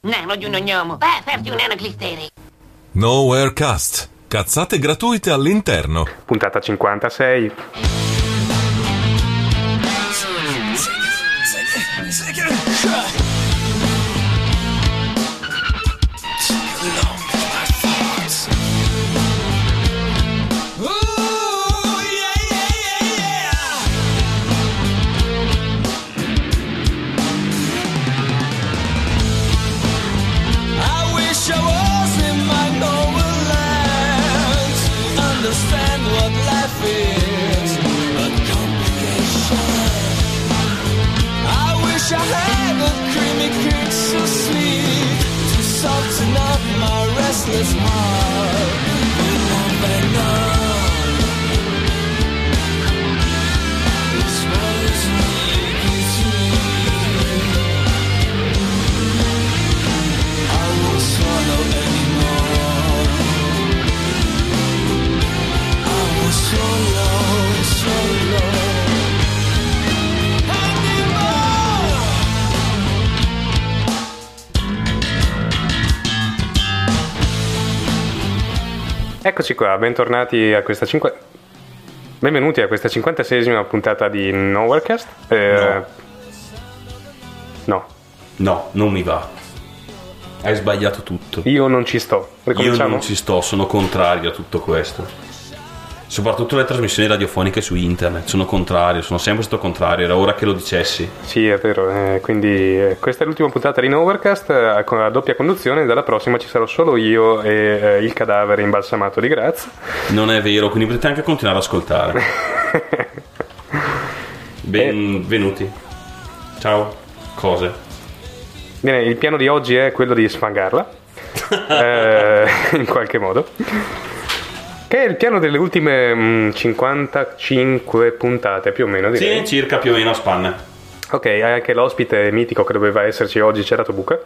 Nem, nagyon nyom. Befertjük a clisteri. Nowherecast. Cazzate gratuite all'interno. Puntata 56. Eccoci qua, bentornati a questa 5... Benvenuti a questa 56esima puntata di Nowherecast. Eh, no, No, non mi va. Hai sbagliato tutto. io non ci sto. Io non ci sto, sono contrario a tutto questo. Soprattutto le trasmissioni radiofoniche su internet, sono contrario, sono sempre stato contrario, era ora che lo dicessi. Sì, è vero. eh, quindi eh, questa è l'ultima puntata di Nowherecast eh, con la doppia conduzione. Dalla prossima ci sarò solo io e eh, il cadavere imbalsamato di Graz. Non è vero, quindi potete anche continuare ad ascoltare. Benvenuti. Ciao. Cose. Bene, il piano di oggi è quello di sfangarla. eh, in qualche modo. Che è il piano delle ultime mm, 55 puntate più o meno, direi. Sì, circa più o meno a spanne. Ok, hai anche l'ospite mitico che doveva esserci oggi, c'era Tobuca.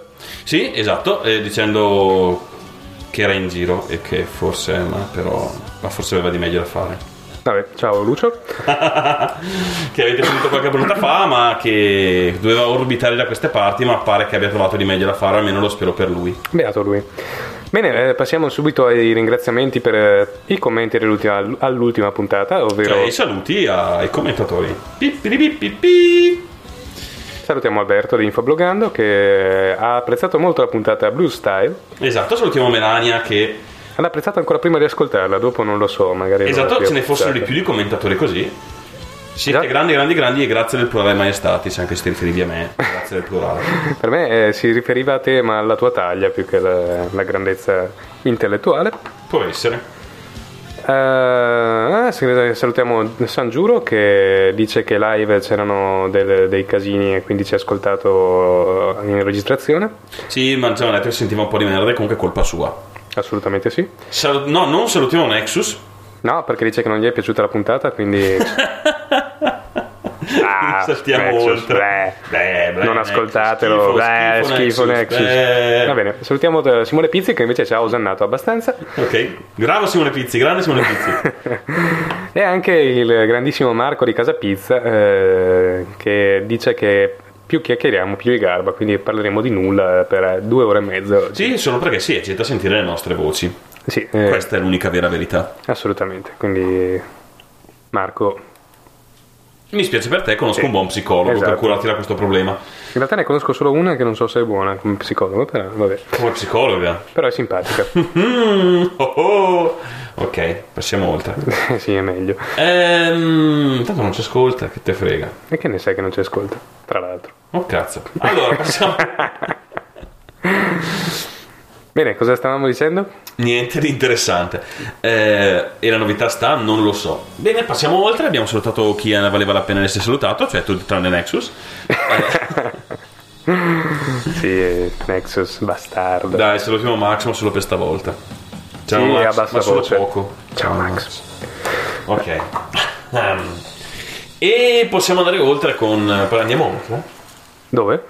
Sì, esatto, eh, dicendo che era in giro e che forse, ma però, ma forse aveva di meglio da fare. Vabbè, ciao Lucio. che avete sentito qualche puntata fa, ma che doveva orbitare da queste parti, ma pare che abbia trovato di meglio da fare, almeno lo spero per lui. Beato lui. Bene, eh, passiamo subito ai ringraziamenti per eh, i commenti dell'ultima- all'ultima puntata, ovvero Cioè, i saluti ai commentatori. Pipiripipipì. salutiamo Alberto di Infoblogando che ha apprezzato molto la puntata Blue Style. Esatto, salutiamo Melania che... L'ha apprezzata ancora prima di ascoltarla, dopo non lo so, magari... Esatto, ce ne fossero di più di commentatori così. Siete Esatto. grandi, grandi, grandi e grazie del plurale maestatis, anche se ti riferivi a me. Grazie del plurale. Per me eh, si riferiva a te, ma alla tua taglia più che alla, grandezza intellettuale. Può essere. Sì, salutiamo San Giuro che dice che live c'erano del- dei casini e quindi ci ha ascoltato in registrazione. Sì, ma già detto che sentiva un po' di merda comunque è colpa sua. Assolutamente sì. Sal- no, non salutiamo Nexus. No, perché dice che non gli è piaciuta la puntata, quindi... Ah, Saltiamo Nexus, oltre. beh. Beh, non Nexus, ascoltatelo, schifo, beh, schifo, Nexus. Va bene, salutiamo eh, Simone Pizzi che invece ci ha osannato abbastanza. Ok, bravo Simone Pizzi, grande Simone Pizzi. E anche il grandissimo Marco di Casa Pizza eh, che dice che più chiacchieriamo più di garba, quindi parleremo di nulla per due ore e mezza. oggi. sì, solo perché sì, eccita a sentire le nostre voci. Sì, eh, Questa è l'unica vera verità. assolutamente. Quindi Marco, Mi spiace per te, conosco un buon psicologo Esatto. per curarti da questo problema. in realtà ne conosco solo una che non so se è buona come psicologo, però vabbè. Come psicologa. Però è simpatica. Oh, oh. Ok, passiamo oltre. sì, è meglio. Ehm, tanto non ci ascolta, che te frega. E che ne sai che non ci ascolta, tra l'altro. Oh cazzo. Allora, passiamo... Bene, cosa stavamo dicendo? Niente di interessante. Eh, e la novità sta? Non lo so. Bene, passiamo oltre. Abbiamo salutato chi valeva la pena di essere salutato, cioè tutti tranne Nexus. Sì, Nexus, bastardo. Dai, salutiamo Max, ma solo per stavolta. Ciao Sì, Max, ma solo voce. poco. Ciao Max. Ok. Ehm, e possiamo andare oltre con... Poi andiamo oltre? Dove?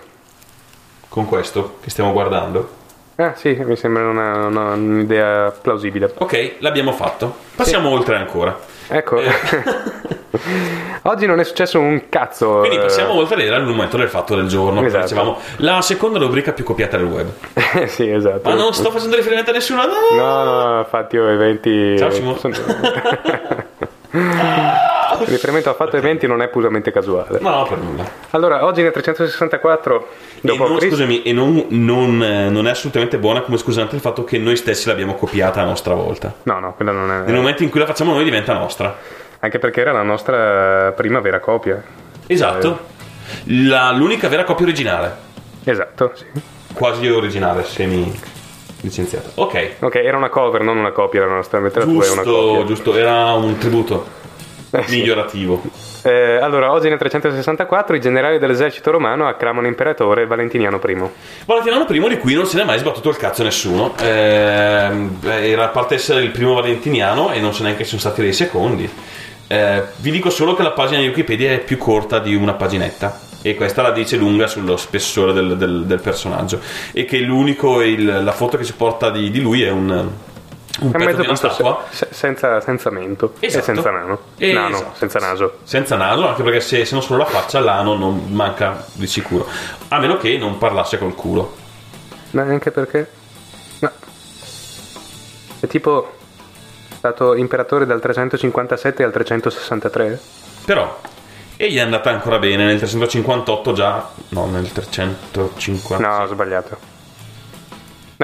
Con questo che stiamo guardando. Ah sì, mi sembra una- una- un'idea plausibile. Ok, l'abbiamo fatto. Passiamo oltre ancora. Ecco, Eh. Oggi non è successo un cazzo. Quindi eh, passiamo oltre era il momento del fatto del giorno. Esatto. Dicevamo, la seconda rubrica più copiata del web. sì, esatto. Ma non sto facendo riferimento a nessuno. No! No, no, infatti io eventi... Ciao, Simo. sono- Il riferimento al fatto eventi non è puramente casuale. No, per nulla. Allora, oggi nel 364 E dopo non, Cristo... scusami, e non, non, eh, non è assolutamente buona come scusante il fatto che noi stessi l'abbiamo copiata a nostra volta. No, no, quella non è... Nel momento in cui la facciamo noi diventa nostra. Anche perché era la nostra prima vera copia. Esatto. La- l'unica vera copia originale. Esatto, sì. Quasi originale, semi licenziata. Ok. Ok, era una cover, non una copia la nostra, una Giusto, giusto, era un tributo Eh, sì. migliorativo. Eh, allora, oggi nel 364 i generali dell'esercito romano acclamano imperatore Valentiniano I. Valentiniano I di cui non se n'è mai sbattuto il cazzo nessuno. Beh, era a parte essere il primo valentiniano e non so neanche se sono stati dei secondi. Eh, vi dico solo che la pagina di Wikipedia è più corta di una paginetta. E questa la dice lunga sullo spessore del, del- del personaggio. E che l'unico, il- la foto che ci porta di, di lui è un, un È pezzo mezzo di una statua. se- senza, senza mento Esatto. e senza nano. Eh, Nano, esatto. senza naso. Senza naso, anche perché se, se non solo la faccia, l'ano non manca di sicuro. A meno che non parlasse col culo. Ma anche perché... No. È tipo stato imperatore dal 357 al 363? Però, e gli è andata ancora bene nel 358 già, no, nel 350. No, ho sbagliato.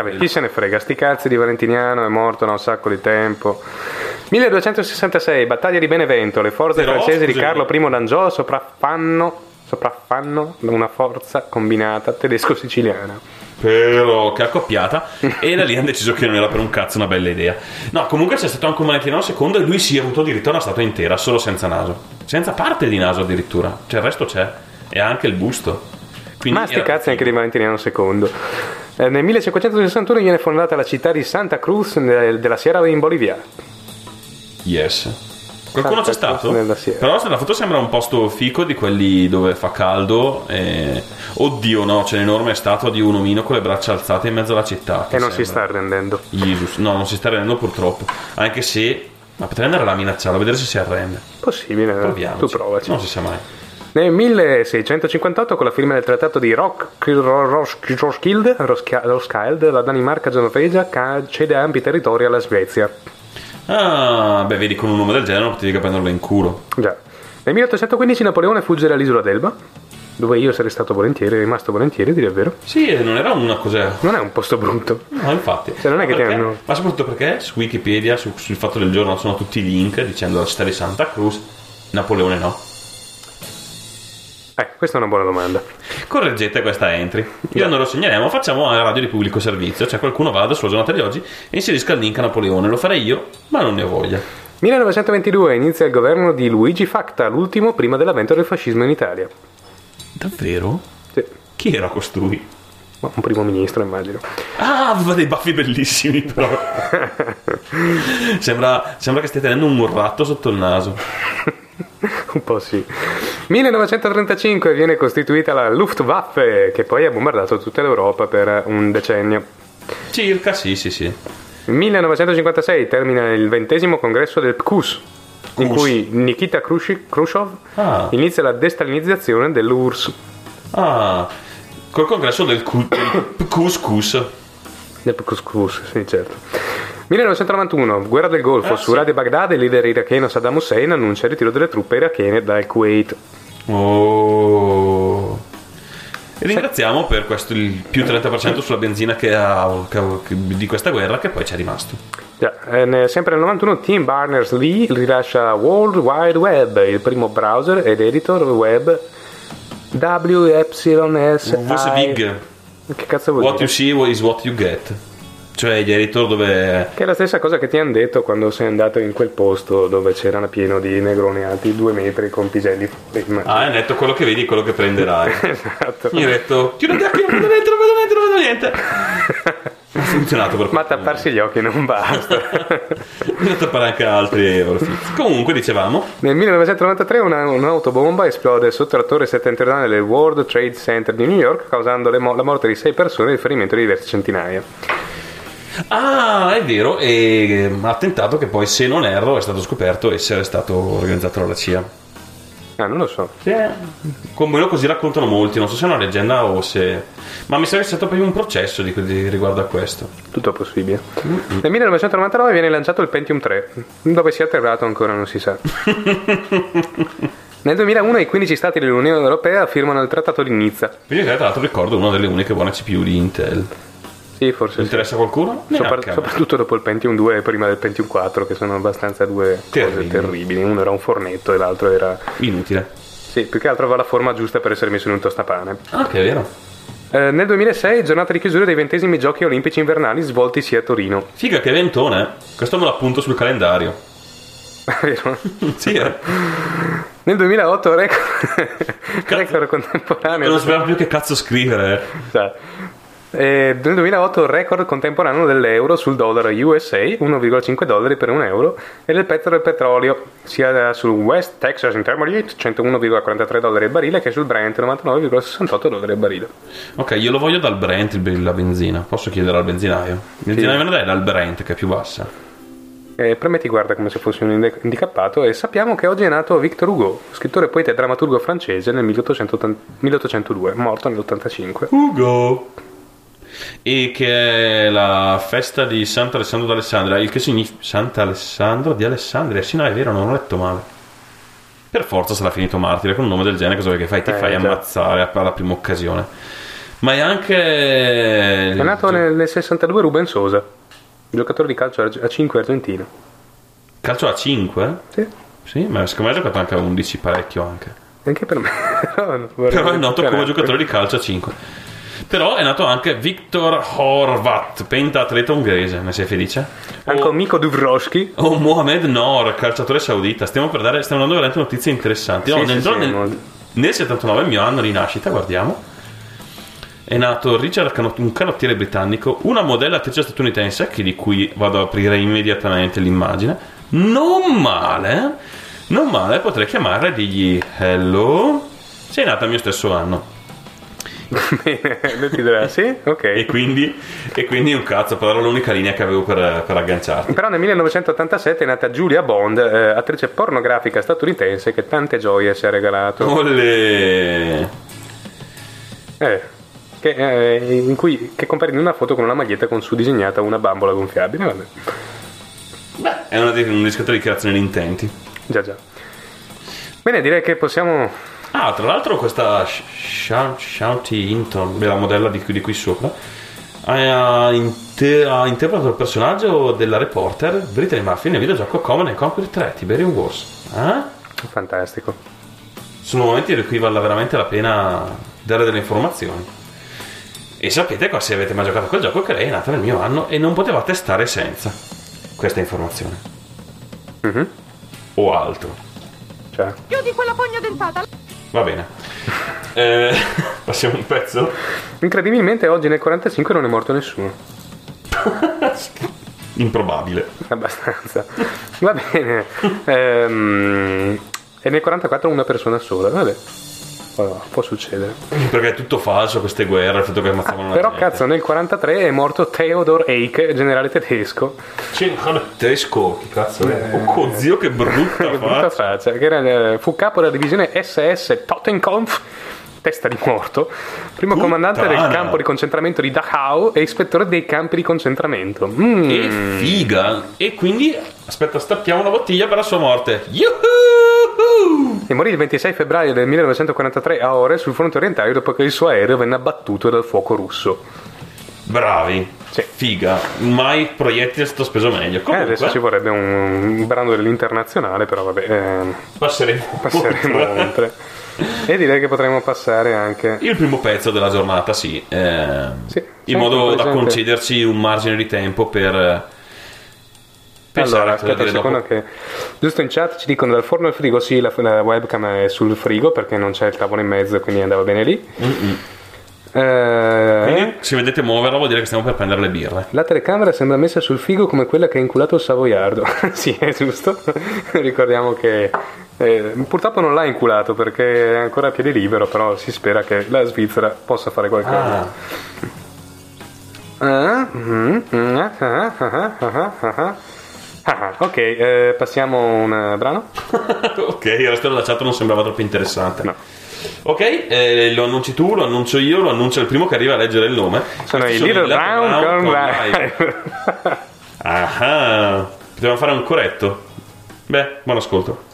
Vabbè, chi se ne frega, sti cazzi di Valentiniano è morto da un sacco di tempo. 1266, battaglia di Benevento, le forze Però, francesi di scusami. Carlo I d'Angiò sopraffanno, sopraffanno una forza combinata tedesco-siciliana. Però che accoppiata e da lì hanno deciso che non era per un cazzo una bella idea. No, comunque c'è stato anche un Valentiniano II e lui si è avuto diritto a una statua intera, solo senza naso. Senza parte di naso addirittura. Cioè il resto c'è. E anche il busto. Quindi Ma sti cazzi anche di Valentiniano II. Eh, nel 1561 viene fondata la città di Santa Cruz nel- della Sierra in Bolivia. Yes. Qualcuno c'è stato? nella Sierra. Però se la foto sembra un posto fico di quelli dove fa caldo. E... Oddio, no, c'è un'enorme statua di un omino con le braccia alzate in mezzo alla città. che E non si sembra- sta arrendendo. Jesus. No, non si sta rendendo purtroppo. Anche se. Ma potrei andare là a minacciarlo, a vedere se si arrende. Possibile, eh. Proviamoci. tu provaci. Non si sa mai. Nel 1658, con la firma del trattato di Roskilde, Roskilde, la Danimarca genovese cede ampi territori alla Svezia. Ah, beh, vedi, con un nome del genere non potevi che prenderlo in culo. Già. Nel 1815 Napoleone fugge dall'isola d'Elba, dove io sarei stato volentieri, rimasto volentieri, dire il vero. Sì, non era una cosa. Non è un posto brutto. No, infatti. Cioè, non è che Perché? ti hanno- Ma soprattutto perché su Wikipedia, su- sul fatto del giorno, sono tutti i link dicendo la città di Santa Cruz. Napoleone no. Eh, questa è una buona domanda. Correggete questa entry. Io non lo segneremo, facciamo una radio di pubblico servizio. Cioè qualcuno vada sulla giornata di oggi e inserisca il link a Napoleone. Lo farei io, ma non ne ho voglia. 1922 inizia il governo di Luigi Facta, l'ultimo prima dell'avvento del fascismo in Italia. Davvero? Sì, Chi era costui? Ma un primo ministro immagino. Ah, aveva dei baffi bellissimi però. sembra, sembra che stia tenendo un murratto sotto il naso. Un po' sì. 1935 viene costituita la Luftwaffe, che poi ha bombardato tutta l'Europa per un decennio. Circa, sì, sì, sì. 1956 termina il ventesimo congresso del PCUS, in Cus. cui Nikita Khrushchev Khrushchev Ah. inizia la destalinizzazione dell'URSS. Ah, col congresso del, cu- del Cuscus. Del PCUS, sì, certo. 1991, guerra del Golfo, Ah, su sì. Radio Baghdad il leader iracheno Saddam Hussein annuncia il ritiro delle truppe irachene dal Kuwait. Oh. E ringraziamo per questo il più 30% sulla benzina che ha, che di questa guerra che poi ci è rimasto. Già, eh, ne- sempre nel 91 Tim Berners-Lee rilascia World Wide Web, il primo browser ed editor web Voice big. Che cazzo vuol What dire? you see is what you get. Cioè gli editor dove... Che è la stessa cosa che ti hanno detto quando sei andato in quel posto dove c'erano pieno di negroni alti due metri con piselli fuori. Ah, hai detto quello che vedi, quello che prenderai. esatto. Io ho detto, chiudo gli occhi, non vedo niente, non vedo niente, non vedo niente. Funzionato per Ma tapparsi gli occhi non basta. Bisogna tappare anche altri orifizi. Comunque, dicevamo, Nel 1993 una- un'autobomba esplode sotto la torre settentrionale del World Trade Center di New York, causando mo- la morte di sei persone e il ferimento di diverse centinaia. Ah, è vero, e ha tentato che poi, se non erro, è stato scoperto essere stato organizzato dalla CIA. Ah, non lo so. Sì. Come lo così raccontano molti, non so se è una leggenda o se... Ma mi sa che c'è stato proprio un processo di, di- riguardo a questo. Tutto possibile. Nel 1999 viene lanciato il Pentium 3. Dove sia atterrato ancora non si sa. Nel 2001 i 15 stati dell'Unione Europea firmano il Trattato di Nizza. Quindi tra l'altro ricordo una delle uniche buone CPU di Intel. Sì, forse sì. Interessa a qualcuno? Sopra- soprattutto dopo il Pentium 2 e prima del Pentium 4, che sono abbastanza due Terribili. cose terribili. Uno era un fornetto e l'altro era. Inutile. Sì, più che altro aveva la forma giusta per essere messo in un tostapane. Ah, che è vero. Eh, nel 2006, giornata di chiusura dei ventesimi giochi olimpici invernali svoltisi a Torino. Figa che ventone. Questo me lo appunto sul calendario. Vero? Sì, eh. Nel 2008 record, record contemporaneo. Non sappiamo più che cazzo scrivere. Cioè, eh, nel 2008 record contemporaneo dell'euro sul dollaro USA 1,5 dollari per un euro e del petro del petrolio sia sul West Texas Intermediate 101,43 dollari al barile che sul Brent 99,68 dollari al barile Ok, io lo voglio dal Brent il- la benzina. Posso chiedere al benzinaio? Il benzinaio me lo dai dal Brent che è più bassa. e premetti guarda come se fossi un handicappato e sappiamo che oggi è nato Victor Hugo scrittore, poeta e drammaturgo francese nel 1880 1802 morto nell'85 Ugo. E che è la festa di Sant'Alessandro d'Alessandria. Il che significa Sant'Alessandro di Alessandria. Sì, no, è vero, non ho letto male. Per forza sarà finito martire con un nome del genere. Cosa vuoi che fai? Ti Eh, fai già. ammazzare alla prima occasione. Ma è anche. è nato nel, nel 62 Ruben Sosa giocatore di calcio a 5 argentino Calcio a 5? sì Sì, ma secondo me ha giocato anche a 11 parecchio anche. anche per me vorrei Però è noto come giocatore di calcio a 5. Però è nato anche Viktor Horvat, pentatleta ungherese. Ne sei felice? anche O, Miko Dubrovski o Mohamed Noor, calciatore saudita. Stiamo per dare, stiamo dando veramente notizie interessanti. No, Sì, nel, sì, nel- nel 79, il mio anno di nascita, guardiamo. È nato Richard, un canottiere britannico, una modella attrice statunitense, che di cui vado ad aprire immediatamente l'immagine. Non male, non male, potrei chiamarla e dirgli hello. Sei nata al mio stesso anno. Bene, dirà sì, ok. E quindi, e quindi un cazzo, però era l'unica linea che avevo per, per agganciarti. Però nel 1987 è nata Julia Bond, eh, attrice pornografica statunitense che tante gioie ci ha regalato. Olè. Eh, che, eh, in cui, che compare in una foto con una maglietta con su disegnata una bambola gonfiabile. Vabbè, Beh, è una, di- un discreto dichiarazione di intenti. già già. Bene, direi che possiamo... Ah, tra l'altro questa Sh- Sha- Shanti Hinton, la modella di qui, di qui sopra, ha, inter- ha interpretato il personaggio della reporter Brittany Murphy nel videogioco Common Conquer 3, Tiberium Wars. Ah? Fantastico. Sono momenti in cui vale veramente la pena dare delle informazioni. E sapete qua se avete mai giocato a quel gioco che lei è nata nel mio anno e non potevate stare senza questa informazione. Mhm. O altro. Cioè, Chiudi quella pugna dentata. Va bene. Eh, passiamo un pezzo. incredibilmente oggi nel 45 non è morto nessuno. Improbabile. Abbastanza. Va bene. Ehm, e nel 44 una persona sola. Vabbè. Può, può succedere. Perché è tutto falso queste guerre, il fatto che ammazzavano la Però gente. cazzo, nel 43 è morto Theodor Eicke, generale tedesco. Tedesco, che cazzo è? Oh zio che brutta Che brutta faccia. faccia. Che era, eh, fu capo della divisione SS Tottenkampf, testa di morto, primo Puttana. comandante del campo di concentramento di Dachau e ispettore dei campi di concentramento. Mm. E figa. E quindi, aspetta, stappiamo una bottiglia per la sua morte. Yuhu! E morì il 26 febbraio del 1943 a Ore sul fronte orientale dopo che il suo aereo venne abbattuto dal fuoco russo. Bravi. Sì. Figa. Mai proiettile è stato speso meglio. Eh, Comunque, adesso ci vorrebbe un, un brano dell'internazionale, però vabbè, ehm, passeremo, passeremo oltre. oltre. E direi che potremmo passare anche Il primo pezzo della giornata, sì. ehm, Sì, in modo da concederci un margine di tempo per eh, pensare Allora, aspetta un secondo dopo. che giusto in chat ci dicono dal forno al frigo sì, la, la webcam è sul frigo perché non c'è il tavolo in mezzo, quindi andava bene lì. Eh, Quindi, se vedete muoverla, vuol dire che stiamo per prendere le birre. la telecamera sembra messa sul frigo come quella che ha inculato il savoiardo. sì, è giusto. Ricordiamo che eh, purtroppo non l'ha inculato perché è ancora a piede libero, però si spera che la Svizzera possa fare qualcosa. Ah. Ah, mm, mm, ah, ok, eh, passiamo un brano. ok, il resto della chat non sembrava troppo interessante. No. Ok, eh, lo annunci tu, lo annuncio io, lo annuncia il primo che arriva a leggere il nome. Sono Questi i Little Brown Corn Live. Live. Ah, potevamo fare un corretto. Beh, buon ascolto.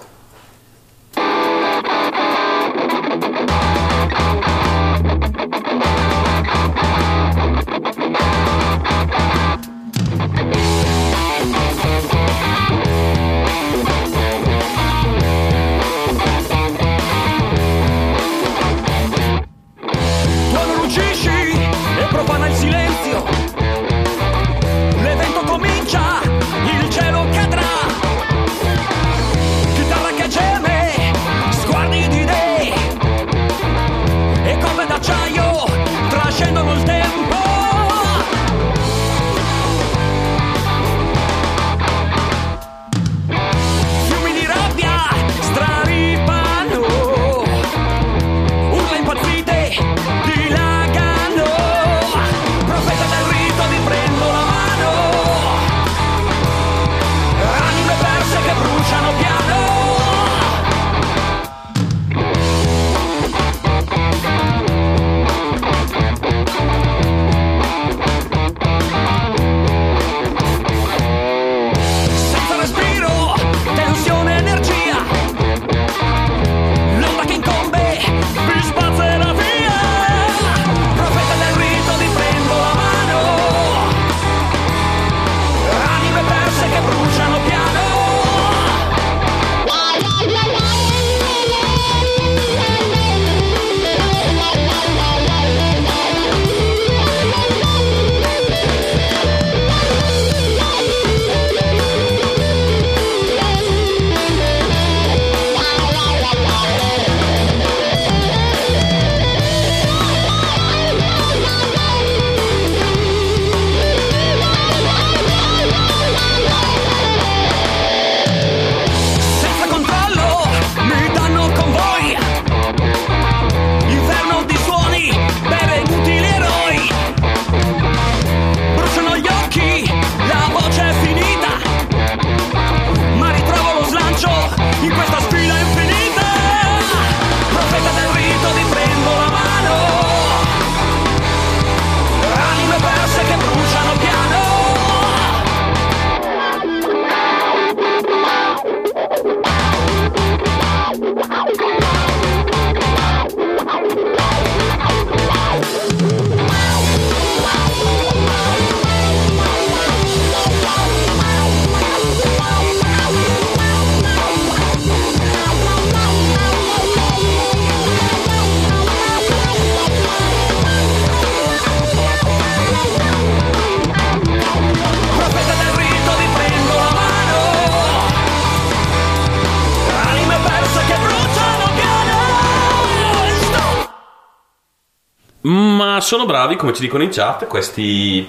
Sono bravi, come ci dicono in chat, questi...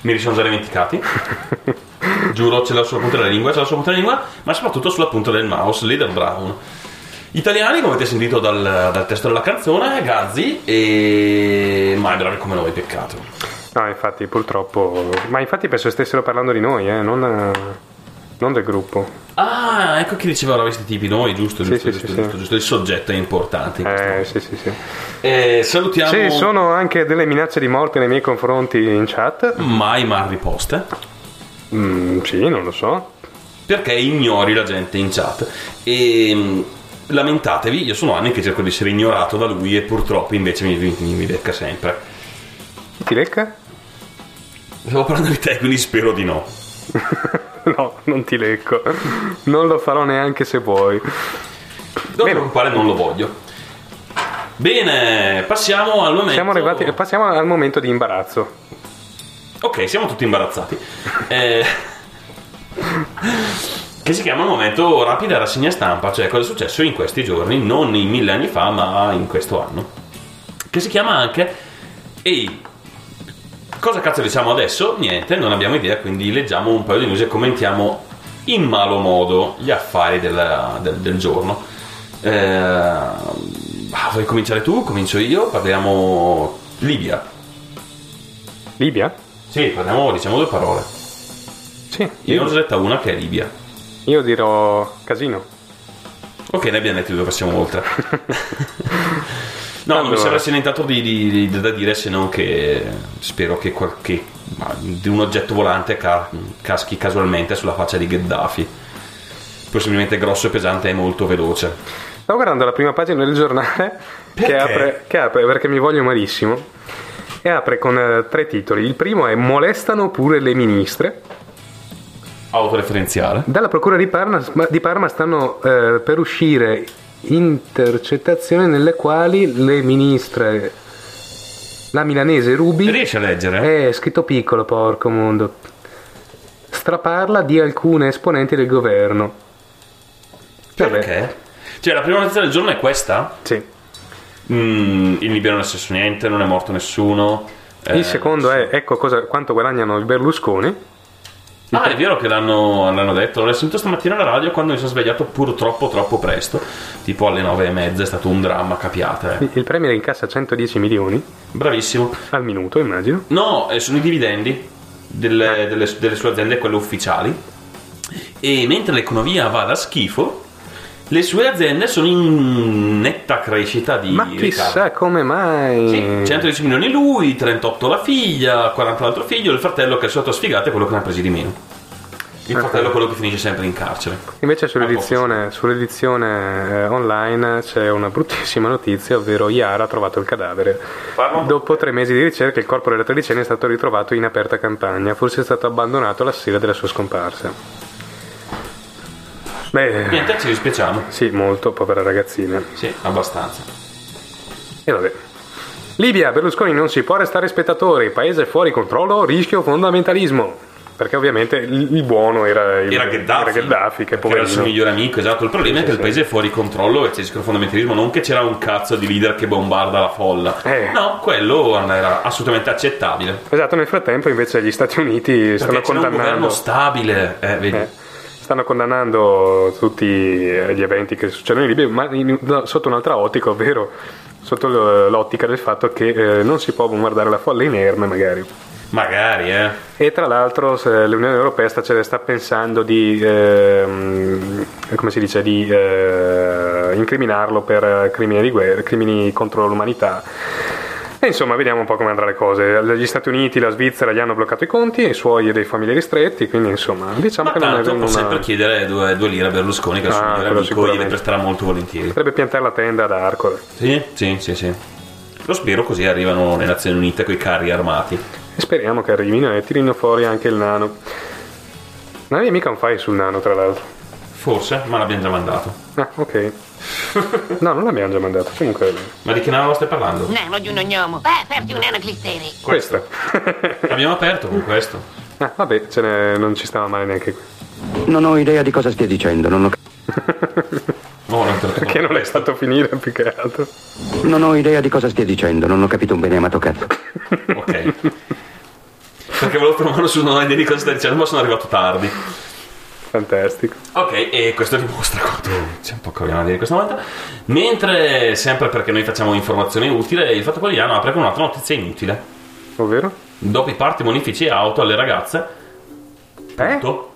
Me li sono già dimenticati. Giuro, ce l'ho sulla punta della lingua, ce l'ho sulla punta della lingua, ma soprattutto sulla punta del mouse, Leader Brown. Italiani, come avete sentito dal, dal testo della canzone, Gazzi e... mai bravi come noi, peccato. No, infatti, purtroppo. Ma infatti penso stessero parlando di noi, eh, non, non del gruppo. Ah, ecco chi diceva ora questi tipi, noi, giusto, giusto, sì, giusto, sì, giusto, sì. giusto, il soggetto è importante. in Eh, sì, sì, sì. Eh, salutiamo... Ci sono anche delle minacce di morte nei miei confronti in chat. Mai mar riposte. Mm, sì, non lo so. perché ignori la gente in chat e mh, lamentatevi io sono anni che cerco di essere ignorato da lui e purtroppo invece mi, mi, mi becca sempre Ti lecca? stavo parlando di te quindi spero di no no, non ti lecco. Non lo farò neanche se vuoi. non ti preoccupare non lo voglio bene passiamo al momento Siamo arrivati, passiamo al momento di imbarazzo. ok siamo tutti imbarazzati Eh, che si chiama il momento rapida rassegna stampa cioè cosa è successo in questi giorni non in mille anni fa ma in questo anno che si chiama anche Ehi cosa cazzo diciamo adesso? Niente, non abbiamo idea quindi leggiamo un paio di news e commentiamo in malo modo gli affari della- del, del giorno Eh, ah, vuoi cominciare tu? Comincio io? Parliamo Libia Libia? Sì, parliamo, diciamo due parole. Sì, Io ne ho detta una che è Libia. io dirò casino. Ok, ne abbiamo detti due, passiamo oltre. no, non mi Allora. sia nient'altro di, di- di- da dire se non che spero che qualche di un oggetto volante ca- caschi casualmente sulla faccia di Gheddafi. Possibilmente grosso e pesante e molto veloce. Stavo guardando la prima pagina del giornale che apre, che apre perché mi voglio malissimo e apre con eh, tre titoli. Il primo è Molestano pure le ministre. Autoreferenziale. Dalla procura di Parma, di Parma stanno eh, per uscire intercettazioni nelle quali le ministre, la milanese Rubi, Riesci a leggere? è scritto piccolo, porco mondo, straparla di alcune esponenti del governo. Vabbè, Perché? Cioè, la prima notizia del giorno è questa? Sì. Mm, in Libia non è successo niente, non è morto nessuno. Il Eh, secondo è, ecco cosa, quanto guadagnano i Berlusconi. Ah, è vero che l'hanno, l'hanno detto. L'ho sentito stamattina alla radio quando mi sono svegliato purtroppo troppo presto. Tipo alle nove e mezza, è stato un dramma, capiate. eh. Il Premier incassa 110 milioni Bravissimo. al minuto, immagino. No, eh, sono i dividendi delle, delle- delle sue aziende, quelle ufficiali. E mentre l'economia va da schifo, le sue aziende sono in netta crescita di Ma ricavi. chissà come mai. Sì, 110 milioni lui, 38 la figlia, 40 l'altro figlio, il fratello che è sotto sfigato è quello che ne ha presi di meno. Il Ok. fratello è quello che finisce sempre in carcere. Invece sull'edizione, sull'edizione eh, online c'è una bruttissima notizia, ovvero Iara ha trovato il cadavere. Po'. Dopo tre mesi di ricerca il corpo della tredicenne è stato ritrovato in aperta campagna, forse è stato abbandonato la sera della sua scomparsa. Beh, Niente, ci dispiacciamo. sì, molto, povera ragazzina. Sì, abbastanza. E vabbè. Libia, Berlusconi non si può restare spettatori, paese fuori controllo, rischio fondamentalismo. Perché ovviamente il, il buono era, il, Era Gheddafi, era Gheddafi, che che era il suo migliore amico, esatto. Il problema è che il paese è fuori controllo e c'è il fondamentalismo, non che c'era un cazzo di leader che bombarda la folla. Eh. No, quello era assolutamente accettabile. Esatto, nel frattempo invece gli Stati Uniti stanno Perché c'era un governo condannando, stabile, eh, vedi. eh, stanno condannando tutti eh, gli eventi che succedono in Libia, ma in- no, sotto un'altra ottica, ovvero sotto l'ottica del fatto che eh, non si può bombardare la folla inerme magari. Magari, eh. E tra l'altro l'Unione Europea sta, sta pensando di, ehm, come si dice, di eh, incriminarlo per crimini, di guerra, crimini contro l'umanità. E insomma, vediamo un po' come andranno le cose. Gli Stati Uniti, la Svizzera gli hanno bloccato i conti, i suoi e dei familiari stretti, quindi insomma, diciamo Ma che non è può una... sempre chiedere due, due lire a Berlusconi, che è il suo Ah, migliore quello amico, gliele presterà molto volentieri. Potrebbe piantare la tenda ad Arcore. Sì, sì, sì, sì. Lo spero così arrivano le Nazioni Unite con i carri armati. E speriamo che arrivino e tirino fuori anche il nano. Non avevi mica un file sul nano, tra l'altro. Forse, ma l'abbiamo già mandato. Ah, ok. No, non l'abbiamo già mandato, comunque... Ma di che nano stai parlando? Nano di un gnomo. Beh, ferti un anaclisteri. Questa. Abbiamo aperto con questo. Ah, vabbè, ce ne- non ci stava male neanche qui. Non ho idea di cosa stia dicendo, non ho, No, non Perché non l'hai fatto finire più che altro? non ho idea di cosa stia dicendo, non ho capito un bene amato cazzo. Ok. Perché volevo trovare su non ho idea di cosa stai dicendo, ma sono arrivato tardi. Fantastico. Ok, e questo dimostra quanto c'è un po' che da dire questa volta. Mentre, sempre perché noi facciamo informazioni utili, il Fatto Quotidiano apre con un'altra notizia inutile. Ovvero? Dopo i party bonifici auto alle ragazze. Eh? Punto.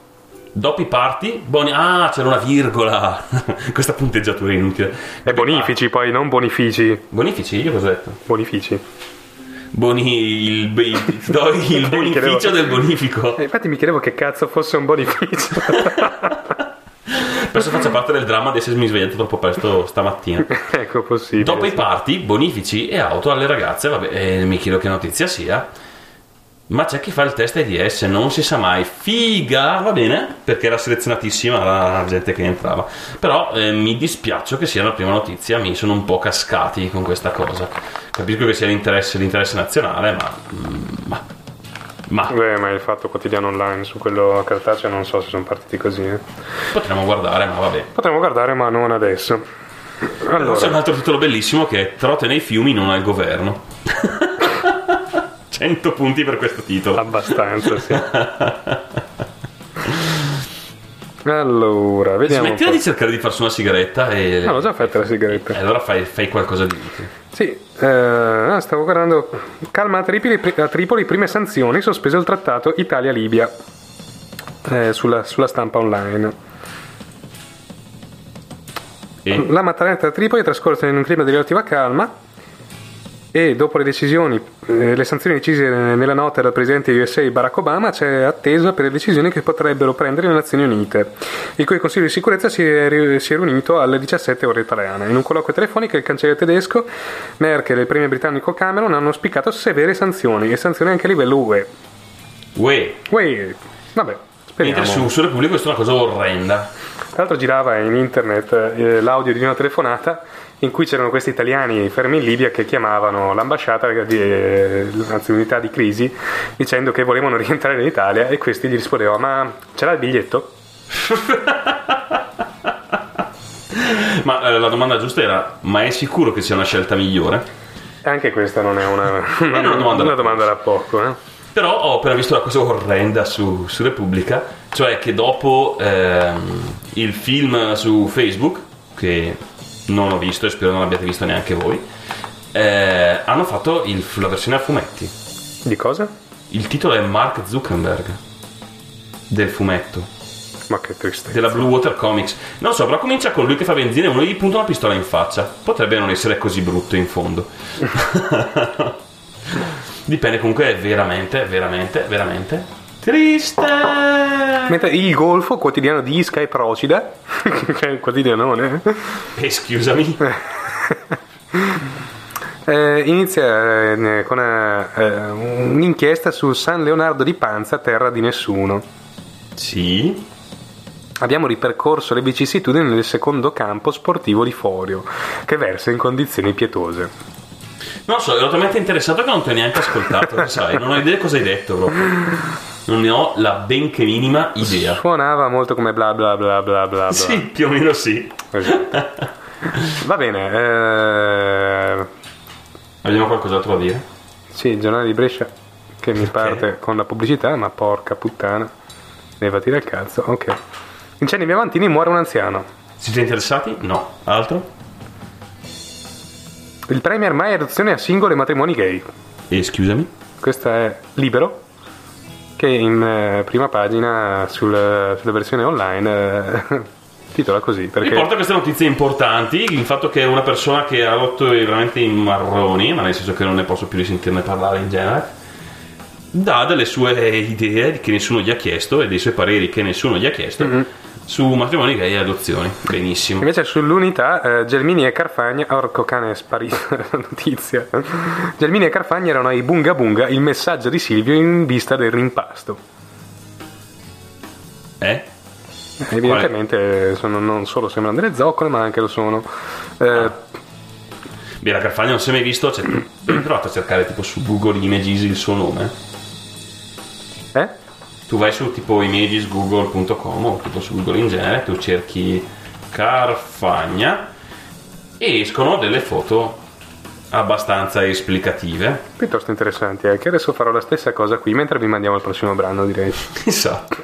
Dopo i party, boni- ah, c'era una virgola. Questa punteggiatura è inutile. E bonifici poi, non bonifici. Bonifici, io cosa ho detto? Bonifici. Boni, il, il, il bonificio del bonifico. E infatti mi chiedevo che cazzo fosse un bonificio. Penso faccia parte del dramma di essermi svegliato troppo presto stamattina. ecco, possibile. Dopo i sì. party, bonifici e auto alle ragazze, vabbè, eh, mi chiedo che notizia sia. Ma c'è chi fa il test AIDS, non si sa mai. Figa, va bene, perché era selezionatissima la gente che entrava. Però eh, mi dispiace che sia la prima notizia, mi sono un po' cascati con questa cosa. Capisco che sia l'interesse, l'interesse nazionale, ma... mm, ma, ma Beh, ma il fatto quotidiano online su quello cartaceo non so se sono partiti così. eh. potremmo guardare, ma vabbè. Potremmo guardare, ma non adesso. C'è un Allora, altro titolo bellissimo che è Trote nei fiumi non al governo. 100 punti per questo titolo. abbastanza, sì. Allora, vediamo. Smettila di cercare di farsi una sigaretta e... Ah, l'ho già fatta la sigaretta. e allora fai, fai qualcosa di utile. Sì, Eh, stavo guardando. Calma a Tripoli, a Tripoli, prime sanzioni, sospeso il trattato Italia-Libia eh, sulla, sulla stampa online. E? La mattanata a Tripoli è trascorsa in un clima di relativa calma e dopo le decisioni, eh, le sanzioni decise nella nota dal presidente USA Barack Obama c'è attesa per le decisioni che potrebbero prendere le Nazioni Unite, il cui Consiglio di sicurezza si è, si è riunito alle 17 ore italiane. In un colloquio telefonico il cancelliere tedesco Merkel e il premier britannico Cameron hanno auspicato severe sanzioni e sanzioni anche a livello UE. Uè, Uè, vabbè, speriamo. mentre su, su Repubblica questa è una cosa orrenda. Tra l'altro girava in internet eh, l'audio di una telefonata in cui c'erano questi italiani fermi in Libia che chiamavano l'ambasciata di eh, anzi l'unità di crisi dicendo che volevano rientrare in Italia e questi gli rispondevano ma c'era il biglietto? Ma eh, la domanda giusta era: ma è sicuro che sia una scelta migliore? Anche questa non è una, una, una domanda da una domanda da poco. Eh? Però ho appena visto una cosa orrenda su, su Repubblica, cioè che dopo ehm, il film su Facebook, che non ho visto e spero non abbiate visto neanche voi, eh, hanno fatto il- la versione a fumetti. Di cosa? Il titolo è Mark Zuckerberg del fumetto, Ma che tristezza. della Blue Water Comics. Non so, però comincia con lui che fa benzina e uno gli punta una pistola in faccia. Potrebbe non essere così brutto in fondo. Dipende comunque, è veramente, veramente, veramente triste. Mentre il Golfo, quotidiano di Isca e Procida, che è un quotidianone, E scusami. eh, inizia eh, con eh, eh, un'inchiesta su San Leonardo di Panza, terra di nessuno. Sì. Abbiamo ripercorso le vicissitudini del secondo campo sportivo di Forio, che versa in condizioni pietose. Non so, ero talmente interessato che non ti ho neanche ascoltato, sai, non ho idea cosa hai detto proprio. Non ne ho la benché minima idea. Suonava molto come bla bla bla bla bla bla. Sì, più o meno sì. Esatto. Va bene, eh, Abbiamo qualcos'altro da dire? sì, il giornale di Brescia che mi parte con la pubblicità, ma porca puttana, levati dal cazzo, ok. Incendi Viavantini, muore un anziano. Siete interessati? No. Altro? Il premier mai adozione a singoli matrimoni gay. E scusami? Questa è Libero, che in eh, prima pagina sul- sulla versione online eh, titola così. Perché Riporta queste notizie importanti, il fatto che una persona che ha rotto veramente in marroni, ma nel senso che non ne posso più risentirne parlare in genere, dà delle sue idee che nessuno gli ha chiesto e dei suoi pareri che nessuno gli ha chiesto su matrimoni gay e adozioni. Benissimo. Invece sull'unità eh, Gelmini e Carfagna, orco cane è sparita la notizia. Gelmini e Carfagna erano ai bunga bunga il messaggio di Silvio in vista del rimpasto. Eh? Evidentemente sono, non solo sembrano delle zoccole, ma anche lo sono. Eh, Beh, la Carfagna non si è mai visto, cioè, provato a cercare tipo su Google Images il suo nome? eh? Tu vai su tipo imagesgoogle.com o tipo su Google in genere, tu cerchi Carfagna e escono delle foto abbastanza esplicative. Piuttosto interessanti anche. Adesso farò la stessa cosa qui mentre vi mandiamo al prossimo brano, direi. Esatto.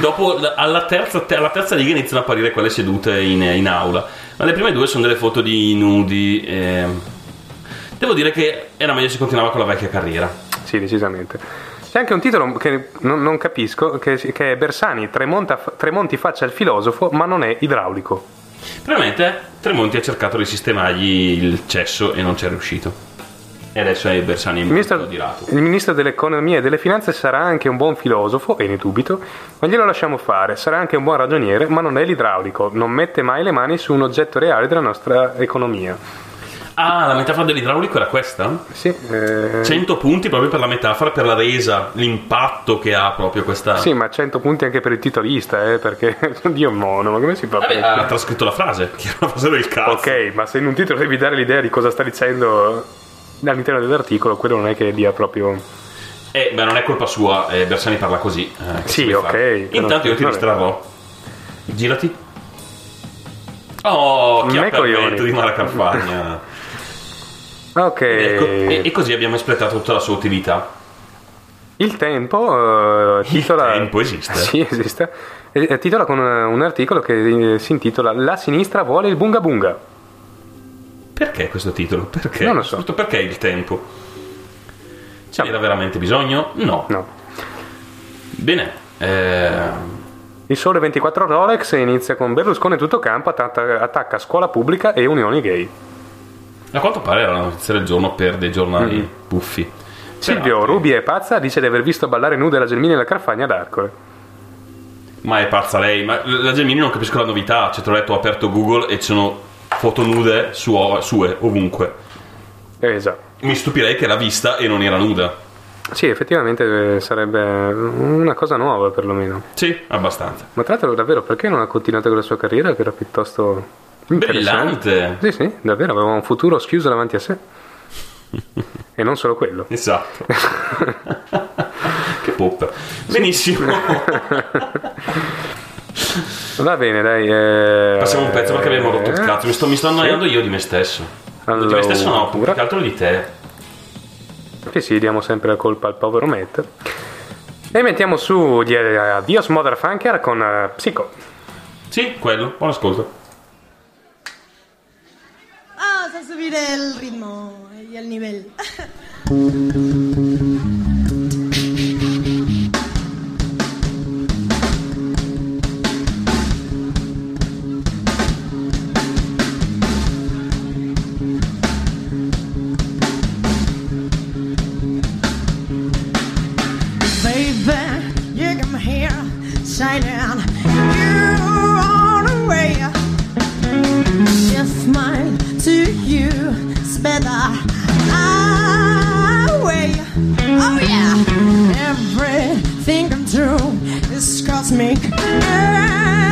Dopo, la- alla terza, alla terza riga iniziano a apparire quelle sedute in, in aula, ma le prime due sono delle foto di nudi. e Devo dire che era meglio se continuava con la vecchia carriera. Sì, decisamente. C'è anche un titolo che non, non capisco, che, che è Bersani, Tremonta- Tremonti faccia il filosofo, ma non è idraulico. Probabilmente Tremonti ha cercato di sistemargli il cesso e non ci è riuscito. E adesso è Bersani Il ministro, il ministro dell'economia e delle finanze sarà anche un buon filosofo, e ne dubito, ma glielo lasciamo fare. Sarà anche un buon ragioniere, ma non è l'idraulico. Non mette mai le mani su un oggetto reale della nostra economia. Ah, la metafora dell'idraulico era questa? Sì, eh, 100 punti proprio per la metafora, per la resa, l'impatto che ha proprio questa... sì, ma 100 punti anche per il titolista, eh, perché Dio mono, ma come si fa? a Vabbè, ha trascritto la frase, che era una frase del cazzo. Ok, ma se in un titolo devi dare l'idea di cosa sta dicendo all'interno dell'articolo, quello non è che dia proprio. Eh, beh, non è colpa sua, eh, Bersani parla così. eh, Sì, ok, fare. Intanto io ti distrarrò. Girati. Oh, Me appellamento coglioni. di Mara Carfagna. Ok, e, e così abbiamo espletato tutta la sua utilità. il tempo eh, titola. tempo esiste? Sì, esiste. Eh, titola con eh, un articolo che eh, si intitola La sinistra vuole il bunga bunga. Perché questo titolo? Perché? Non lo so. Soprattutto perché il tempo? Ce n'era veramente bisogno? No. No. Bene. eh, Il sole 24 Rolex inizia con Berlusconi tutto campo, attacca, attacca scuola pubblica e unioni gay. A quanto pare era la notizia del giorno per dei giornali buffi. Silvio, Peraltro- Rubi è pazza, dice di aver visto ballare nude la Gelmini nella Carfagna ad Arcore. Ma è pazza lei. Ma la Gemini non capisco la novità. Cioè, te l'ho detto, ho aperto Google e ci sono foto nude su- sue ovunque. Eh, esatto. Mi stupirei che l'ha vista e non era nuda. Sì, effettivamente eh, sarebbe una cosa nuova perlomeno. Sì, abbastanza. Ma tra l'altro davvero perché non ha continuato con la sua carriera che era piuttosto? Brillante. Sì, sì, davvero, aveva un futuro schiuso davanti a sé. e non solo quello. Esatto. che poppa. Benissimo. Va bene, dai. eh, Passiamo un pezzo perché abbiamo rotto il eh, cazzo. Mi sto, mi sto annoiando io di me stesso. Di me stesso no, più che altro di te. Sì, sì, diamo sempre la colpa al povero Matt. E mettiamo su di eh, Dios Motherfunker con eh, Psycho. Sì, quello. Buon ascolto. Vamos a subir el ritmo y el nivel. Baby, you come here, shining. You, better away. Oh yeah, everything come true is cosmic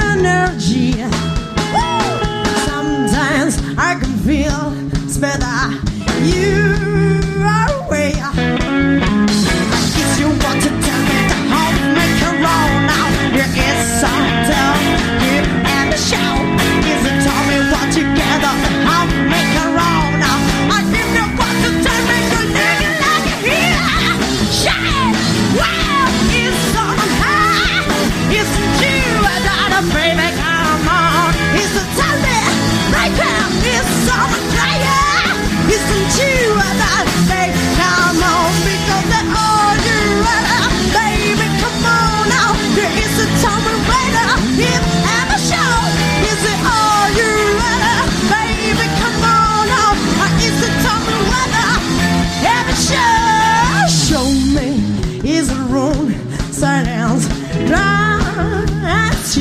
energy. Woo! Sometimes I can feel it's better. You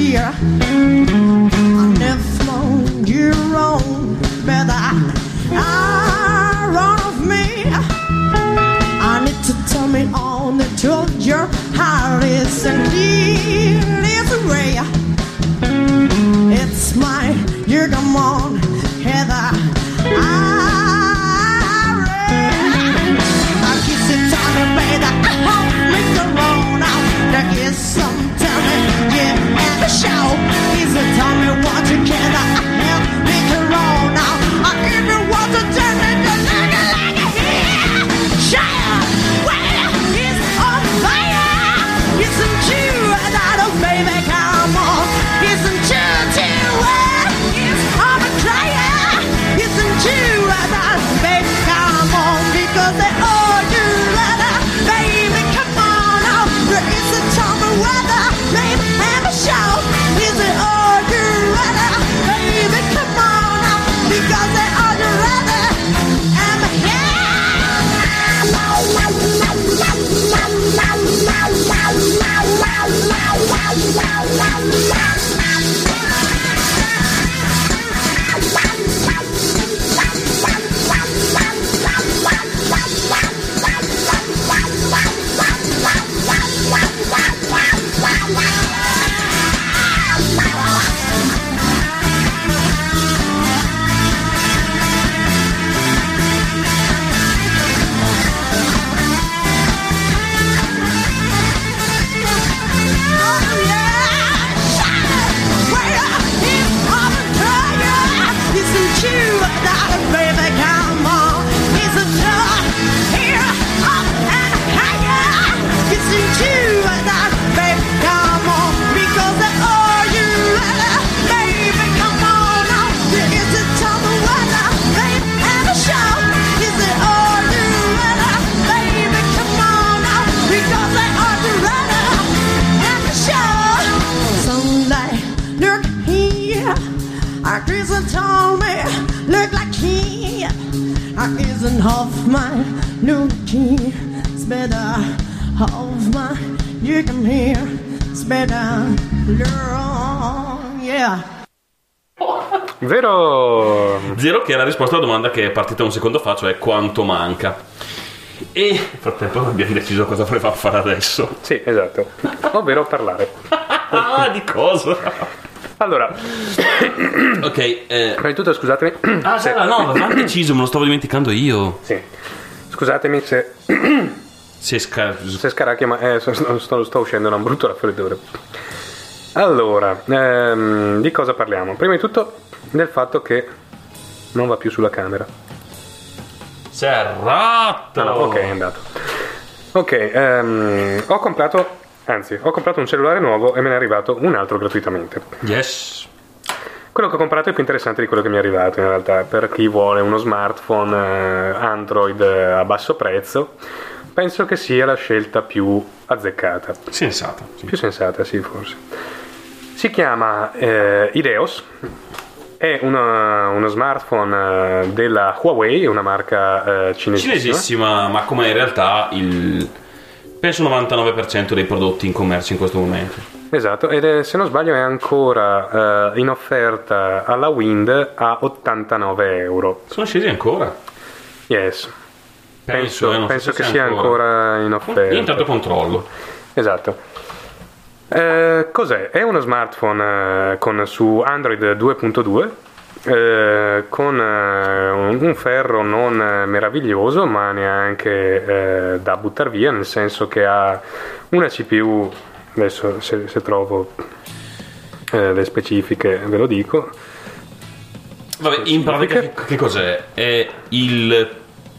here. Better. Yeah. Vero? Zero che è la risposta alla domanda che è partita un secondo fa, cioè quanto manca. E nel frattempo abbiamo deciso cosa voleva fare adesso. Sì, esatto. Ovvero parlare. Ah, di cosa? Allora, Ok, eh, prima di tutto scusatemi. Ah, se- già, no, avevamo deciso, me lo stavo dimenticando io. Sì. Scusatemi se, Se sca- se scaracchia, ma eh, sto, sto- sto uscendo da un brutto raffreddore. Allora, ehm, di cosa parliamo? Prima di tutto del fatto che non va più sulla camera. Serrato! Ah, no, ok, è andato. Ok, ehm, ho comprato, anzi, ho comprato un cellulare nuovo e me ne è arrivato un altro gratuitamente. Yes. Quello che ho comprato è più interessante di quello che mi è arrivato in realtà, per chi vuole uno smartphone eh, Android eh, a basso prezzo, penso che sia la scelta più azzeccata, Sensata. sì. più sensata sì forse. Si chiama eh, Ideos, è una- uno smartphone eh, della Huawei, una marca eh, cinesissima. Cinesissima, ma come in realtà il penso 99% dei prodotti in commercio in questo momento. Esatto, ed è, se non sbaglio è ancora eh, in offerta alla Wind a 89 euro. Sono scesi ancora. Yes. Penso, penso se che sia sia ancora in Io offerta. intanto controllo. Esatto. Eh, cos'è? È uno smartphone eh, con su Android 2.2 eh, con eh, un, un ferro non meraviglioso ma neanche eh, da buttare via, nel senso che ha una CPU, adesso se, se trovo eh, le specifiche ve lo dico, Vabbè, in pratica che, che cos'è? È il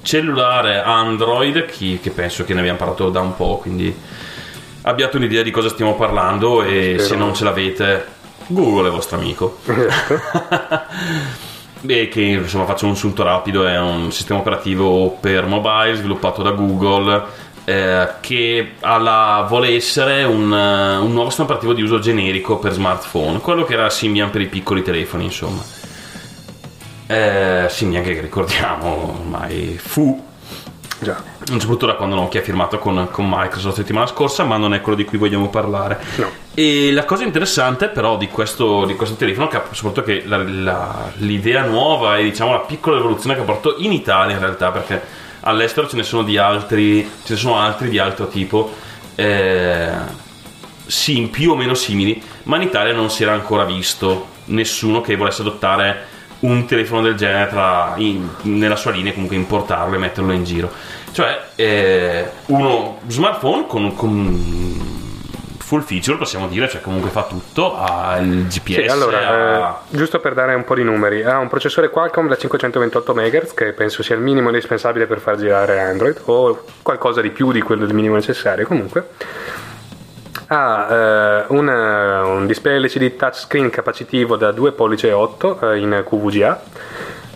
cellulare Android, chi- che penso che ne abbiamo parlato da un po', quindi abbiate un'idea di cosa stiamo parlando e Spero. se non ce l'avete, Google è vostro amico. Beh, che insomma faccio un sunto rapido, è un sistema operativo per mobile sviluppato da Google eh, che ha la- vuole essere un, un nuovo sistema operativo di uso generico per smartphone, quello che era Symbian per i piccoli telefoni, insomma. Eh, Symbian che ricordiamo ormai fu già, soprattutto da quando Nokia ha firmato con, con Microsoft la settimana scorsa, ma non è quello di cui vogliamo parlare. No. E la cosa interessante però di questo, di questo telefono, che, soprattutto che la- la- l'idea nuova e diciamo la piccola evoluzione che ha portato in Italia in realtà, perché all'estero ce ne sono di altri, ce ne sono altri di altro tipo, eh, sì, più o meno simili, ma in Italia non si era ancora visto nessuno che volesse adottare un telefono del genere tra- in- nella sua linea, comunque importarlo e metterlo in giro. Cioè, eh, uno smartphone con, con full feature, possiamo dire, cioè comunque fa tutto, ha il GPS, Sì, allora, ha- eh, giusto per dare un po' di numeri, ha un processore Qualcomm da 528 MHz che penso sia il minimo indispensabile per far girare Android o qualcosa di più di quello del minimo necessario comunque. Ha eh, un, un display LCD touchscreen capacitivo da 2 pollici e 8 eh, in QVGA,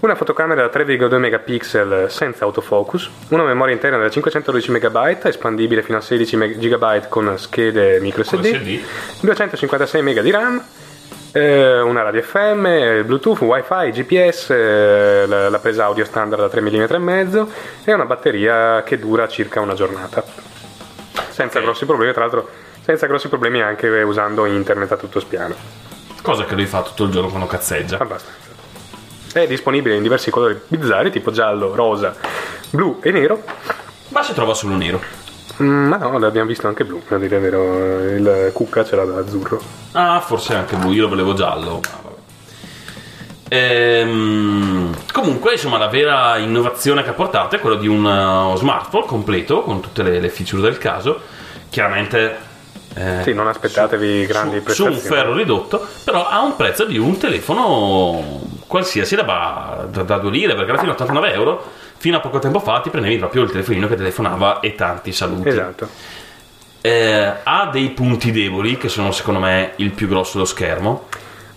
una fotocamera da 3,2 megapixel senza autofocus, una memoria interna da 512 MB espandibile fino a 16 GB con schede micro con SD, SD. 256 MB di RAM, eh, una radio FM, Bluetooth, Wi-Fi, GPS, la, la presa audio standard da 3 mm e mezzo e una batteria che dura circa una giornata. Senza Ok. grossi problemi, tra l'altro senza grossi problemi anche usando internet a tutto spiano. cosa che lui fa tutto il giorno quando cazzeggia. Abbastanza. È disponibile in diversi colori bizzarri tipo giallo, rosa, blu e nero. Ma si trova solo nero. Mm, ma no, l'abbiamo visto anche blu, a dire il vero. Il cucca ce l'ha da azzurro. Ah, forse anche blu, io lo volevo giallo. Ah. Ehm, comunque, insomma, la vera innovazione che ha portato è quella di un uh, smartphone completo con tutte le, le feature del caso. Chiaramente. Eh, Sì, non aspettatevi su- grandi su, su un ferro ridotto, però ha un prezzo di un telefono qualsiasi da, da, da 2 lire, perché alla fine 89 euro, fino a poco tempo fa ti prendevi proprio il telefonino che telefonava e tanti saluti. Esatto. Eh, ha dei punti deboli che sono secondo me il più grosso dello schermo.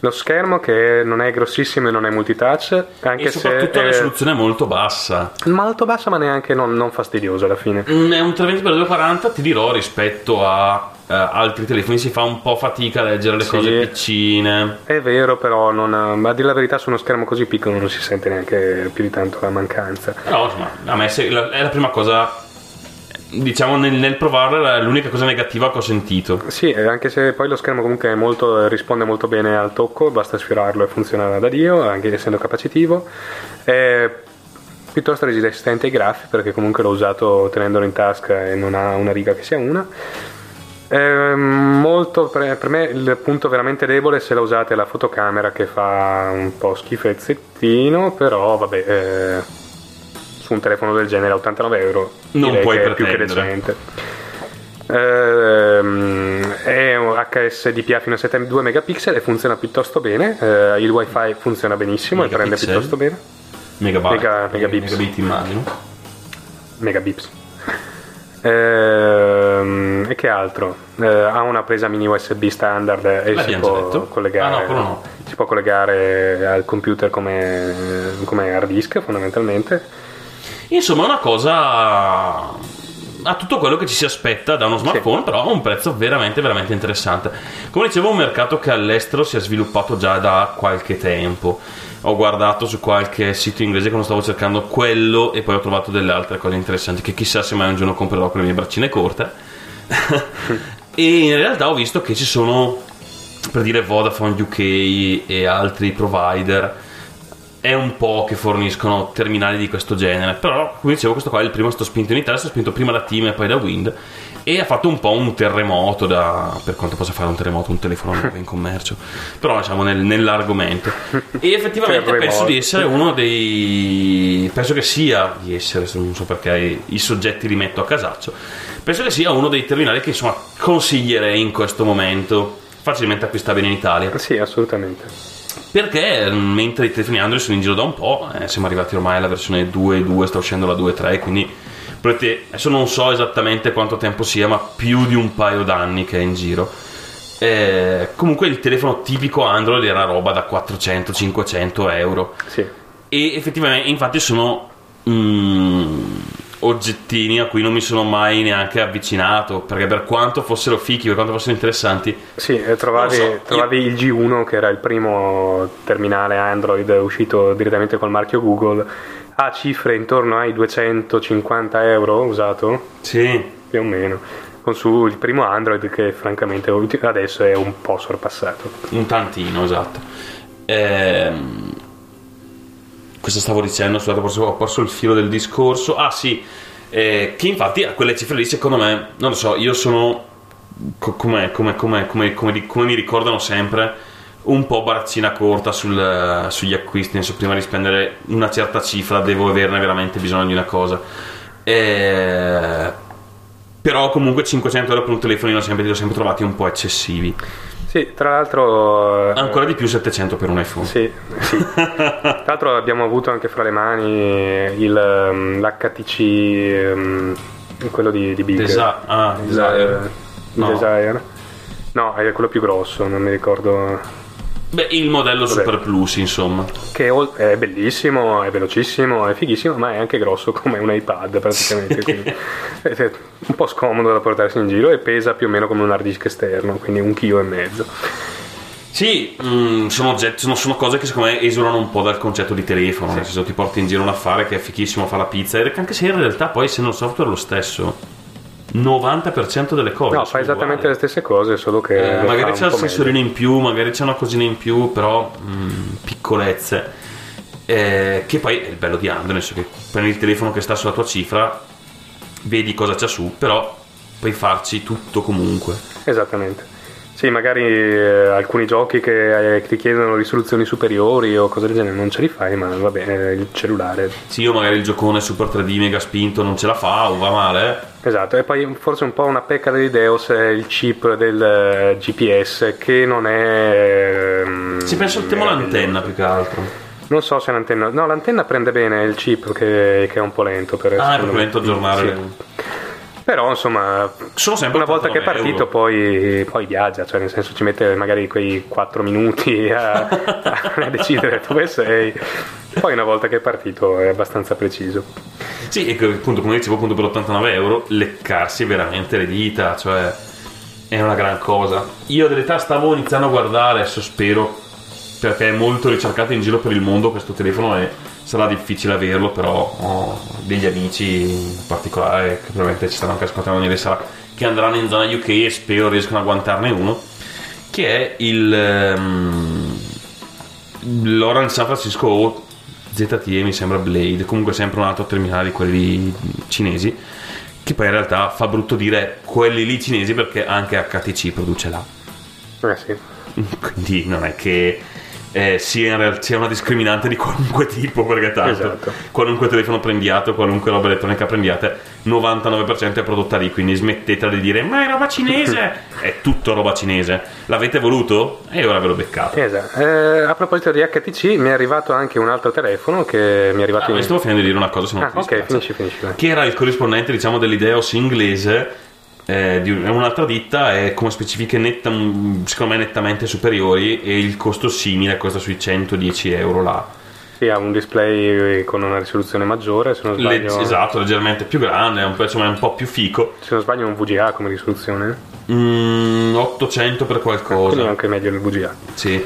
Lo schermo che non è grossissimo e non è multitouch, anche e soprattutto se la risoluzione è molto bassa. molto bassa ma neanche non, non fastidioso alla fine. Mm, È un 320x240, ti dirò, rispetto a eh, altri telefoni si fa un po' fatica a leggere le Sì. cose piccine. È vero però, non, ma a dire la verità su uno schermo così piccolo non si sente neanche più di tanto la mancanza. Però insomma, a me se- la- è la prima cosa diciamo nel, nel provarla è l'unica cosa negativa che ho sentito. Sì, eh, anche se poi lo schermo comunque molto, eh, risponde molto bene al tocco, basta sfiorarlo e funziona da Dio, anche essendo capacitivo. È piuttosto resistente ai graffi perché comunque l'ho usato tenendolo in tasca e non ha una riga che sia una. È molto, per, per me il punto veramente debole se la usate la fotocamera che fa un po' schifezzettino, però vabbè, eh, su un telefono del genere a 89 euro Non puoi che più che decente. Ehm, è un HS DPA fino a 72 megapixel e funziona piuttosto bene. eh, il wifi funziona benissimo e prende Megapixel? piuttosto bene. Megabyte, Mega- megabits. megabit immagino. Megabips. Ehm, e che altro? Eh, ha una presa mini USB standard e si può, detto. collegare, Ah, no, quello no. si può collegare al computer come, come hard disk fondamentalmente. Insomma, è una cosa ha tutto quello che ci si aspetta da uno smartphone, però a un prezzo veramente, veramente interessante. Come dicevo, è un mercato che all'estero si è sviluppato già da qualche tempo. Ho guardato su qualche sito inglese quando stavo cercando quello e poi ho trovato delle altre cose interessanti che chissà se mai un giorno comprerò con le mie braccine corte. e in realtà ho visto che ci sono, per dire Vodafone UK e altri provider, è un po' che forniscono terminali di questo genere. Però, come dicevo, questo qua è il primo sto spinto in Italia, è stato spinto prima da Team e poi da Wind. E ha fatto un po' un terremoto da. per quanto possa fare un terremoto, un telefono in commercio. Però diciamo nel- nell'argomento. E effettivamente penso di essere uno dei. penso che sia di essere, non so perché i soggetti li metto a casaccio. Penso che sia uno dei terminali che insomma consiglierei in questo momento. Facilmente acquistabile in Italia. Sì, assolutamente. Perché mm, mentre i telefoni Android sono in giro da un po', eh, siamo arrivati ormai alla versione 2.2, sta uscendo la 2.3, quindi potete- adesso non so esattamente quanto tempo sia, ma più di un paio d'anni che è in giro. Eh, comunque il telefono tipico Android era roba da 400-500 euro. Sì. E effettivamente, infatti, sono mm, oggettini a cui non mi sono mai neanche avvicinato. Perché per quanto fossero fichi, per quanto fossero interessanti, Sì, trovavi, so, trovavi il G1 che era il primo terminale Android uscito direttamente col marchio Google a cifre intorno ai 250 euro usato, sì, più o meno, con su il primo Android che francamente adesso è un po' sorpassato. Un tantino, esatto. Ehm, cosa stavo dicendo? Scusate, ho perso il filo del discorso. Ah, sì, eh, che infatti a quelle cifre lì, secondo me, non lo so, io sono co- come, come- come- come- mi ricordano sempre. Un po' barazzina corta sul- sugli acquisti, nel prima di spendere una certa cifra devo averne veramente bisogno di una cosa. Eh, però comunque 500 euro per un telefonino sempre, li ho sempre trovati un po' eccessivi. Sì, tra l'altro... eh, Ancora di più 700 per un iPhone. Sì, sì. Tra l'altro abbiamo avuto anche fra le mani il, ehm, l'HTC, ehm, quello di, di Big. Desa- ah, Il, Desire. eh, No. Desire. No, è quello più grosso, non mi ricordo. Beh, il modello Vabbè. Super Plus, insomma. Che è bellissimo, è velocissimo, è fighissimo, ma è anche grosso come un iPad praticamente. quindi è un po' scomodo da portarsi in giro e pesa più o meno come un hard disk esterno, quindi un chilo e mezzo. Sì, mm, sono, oggetti, sono, sono cose che secondo me esulano un po' dal concetto di telefono. Nel senso, ti porti in giro un affare che è fichissimo, fa la pizza. Anche se in realtà poi, essendo il software lo stesso, 90% delle cose. No, fa esattamente uguali. le stesse cose, solo che. Eh, magari c'è un il sensorino in più, magari c'è una cosina in più, però mm, piccolezze. Eh, che poi è il bello di Android, nel che prendi il telefono che sta sulla tua cifra, vedi cosa c'è su, però puoi farci tutto comunque. Esattamente. Sì, magari eh, alcuni giochi che eh, ti chiedono risoluzioni superiori o cose del genere non ce li fai, ma va bene, il cellulare. Sì, o magari il giocone Super 3D mega spinto non ce la fa o va male. Eh. Esatto, e poi forse un po' una pecca dell'Ideos è il chip del eh, GPS che non è... ehm, Si pensa al tema meraviglioso. l'antenna più che altro. Non so se l'antenna... No, l'antenna prende bene il chip che, che è un po' lento per Ah, è proprio lento aggiornare. Sì. Però insomma, Sono sempre una volta che è 89 partito euro. poi, poi viaggia, cioè nel senso ci mette magari quei 4 minuti a, a decidere dove sei. Poi una volta che è partito è abbastanza preciso. Sì, e appunto, come dicevo, appunto per 89 euro leccarsi veramente le dita, cioè è una gran cosa. Io realtà stavo iniziando a guardare, adesso spero perché è molto ricercato in giro per il mondo questo telefono e sarà difficile averlo, però ho degli amici in particolare che probabilmente ci stanno anche ascoltando ieri sera che andranno in zona UK e spero riescano a guantarne uno, che è il ehm, l'Orange San Francisco ZTE mi sembra Blade, comunque sempre un altro terminale di quelli cinesi, che poi in realtà fa brutto dire quelli lì cinesi perché anche HTC produce là. Eh sì. Quindi non è che eh, sia, real- sia una discriminante di qualunque tipo, perché tanto Esatto. qualunque telefono prendiate, qualunque roba elettronica prendiate, 99% è prodotta lì, quindi smettetela di dire ma è roba cinese, è tutto roba cinese. L'avete voluto? E ora ve l'ho beccato. Esatto. Eh, a proposito di HTC, mi è arrivato anche un altro telefono che mi è arrivato Ah, in... stavo finendo di dire una cosa, se non Ah, ti ok, finisci, finisci. Che era il corrispondente, diciamo, dell'Ideos inglese eh, di un- un'altra ditta e come specifiche netta- secondo me nettamente superiori e il costo simile costa sui 110 euro là. Sì, ha un display con una risoluzione maggiore, se non Le- sbaglio, esatto, leggermente più grande, è un insomma, è un po' più fico. se non sbaglio è un VGA come risoluzione, Mm, 800 per quindi qualcosa. è anche meglio del VGA. Sì.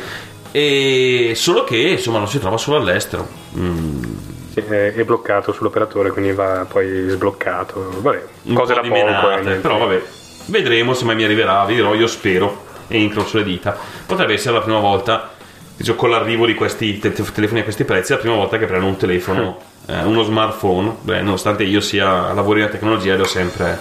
E solo che insomma non si trova solo all'estero. Mm, è, è bloccato sull'operatore, quindi va poi sbloccato. Vabbè, un cose po' da poco. eh, però vabbè, vedremo se mai mi arriverà, vi dirò, io spero e incrocio le dita. Potrebbe essere la prima volta, diciamo, con l'arrivo di questi te- te- telefoni a questi prezzi, la prima volta che prendo un telefono, eh, uno smartphone, beh, nonostante io sia lavori nella tecnologia, li ho sempre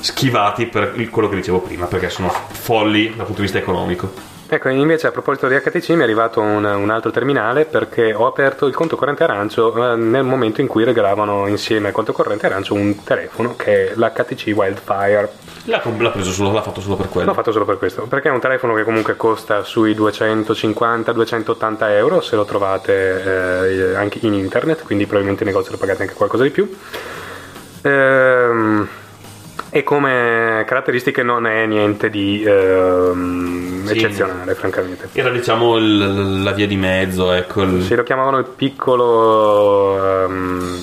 schivati per quello che dicevo prima, perché sono folli dal punto di vista economico. Ecco, invece a proposito di HTC mi è arrivato un, un altro terminale perché ho aperto il conto corrente arancio eh, nel momento in cui regalavano insieme al conto corrente arancio un telefono che è l'HTC Wildfire. L'ha, l'ha preso solo, l'ha fatto solo per quello. L'ho fatto solo per questo, perché è un telefono che comunque costa sui 250-280 euro se lo trovate eh, anche in internet, quindi probabilmente in negozio lo pagate anche qualcosa di più. Ehm, e come caratteristiche non è niente di ehm, Sì. eccezionale, francamente. Era diciamo il- la via di mezzo, ecco. il- Sì, lo chiamavano il piccolo. ehm,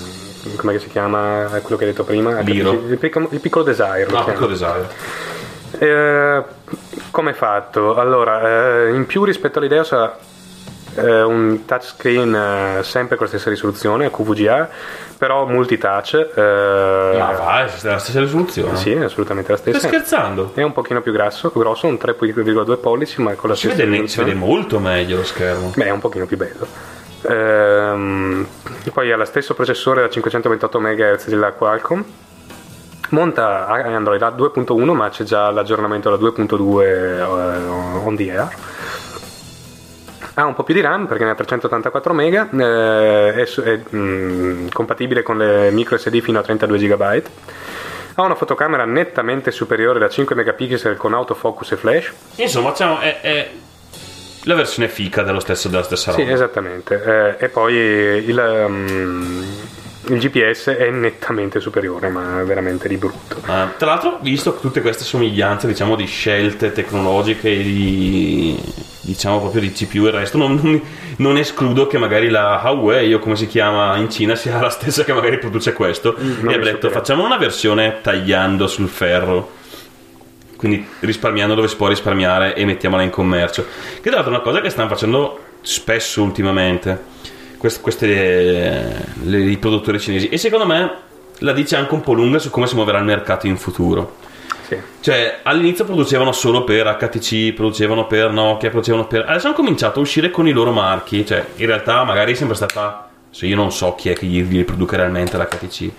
come si chiama? Quello che hai detto prima? Biro. Il piccolo, il piccolo Desire. Ah, piccolo design. Eh, come è fatto? Allora, eh, in più rispetto all'Ideos ha eh, un touchscreen eh, sempre con la stessa risoluzione, QVGA, però multitouch. eh, Ma vai, è la stessa risoluzione. Sì, è assolutamente la Stai stessa. scherzando? È un pochino più grasso, grosso, un 3,2 pollici, ma con la Si stessa vede, si risoluzione. vede molto meglio lo schermo. Beh, è un pochino più bello. Ehm, poi ha lo stesso processore da 528 MHz della Qualcomm. Monta Android a 2.1, ma c'è già l'aggiornamento alla 2.2 eh, on the air. Ha un po' più di RAM perché ne ha 384 MB, eh, è, è, mm, compatibile con le micro SD fino a 32 GB. Ha una fotocamera nettamente superiore da 5 megapixel con autofocus e flash. Insomma, diciamo, è, è la versione fica dello stesso, della stessa Sì, roba. esattamente. Eh, e poi il, um, il GPS è nettamente superiore, ma veramente di brutto. Ah, tra l'altro, visto tutte queste somiglianze, diciamo, di scelte tecnologiche e di diciamo proprio di CPU e il resto, non, non- non escludo che magari la Huawei o come si chiama in Cina sia la stessa che magari produce questo non e mi abbia detto facciamo una versione tagliando sul ferro. Quindi risparmiando dove si può risparmiare e mettiamola in commercio. Che tra l'altro è una cosa che stanno facendo spesso ultimamente quest- queste, le- i produttori cinesi e secondo me la dice anche un po' lunga su come si muoverà il mercato in futuro. Sì. Cioè, all'inizio producevano solo per HTC, producevano per Nokia, producevano per. Adesso hanno cominciato a uscire con i loro marchi. Cioè, in realtà, magari è sempre stata. Se io non so chi è che gli, gli produca realmente l'HTC.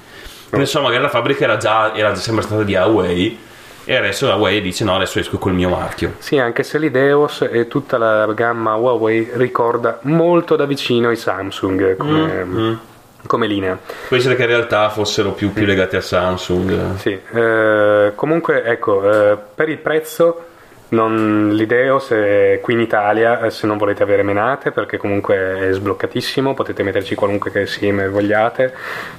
Ne so, magari la fabbrica era già era sempre stata di Huawei. E adesso la Huawei dice: No, adesso esco col mio marchio. Sì, anche se l'Ideos e tutta la gamma Huawei ricorda molto da vicino i Samsung come, come linea. Può essere che in realtà fossero più, più legati a Samsung. Sì, eh, comunque ecco, eh, per il prezzo non, l'Ideos è qui in Italia eh, se non volete avere menate perché comunque è sbloccatissimo, potete metterci qualunque che SIM vogliate,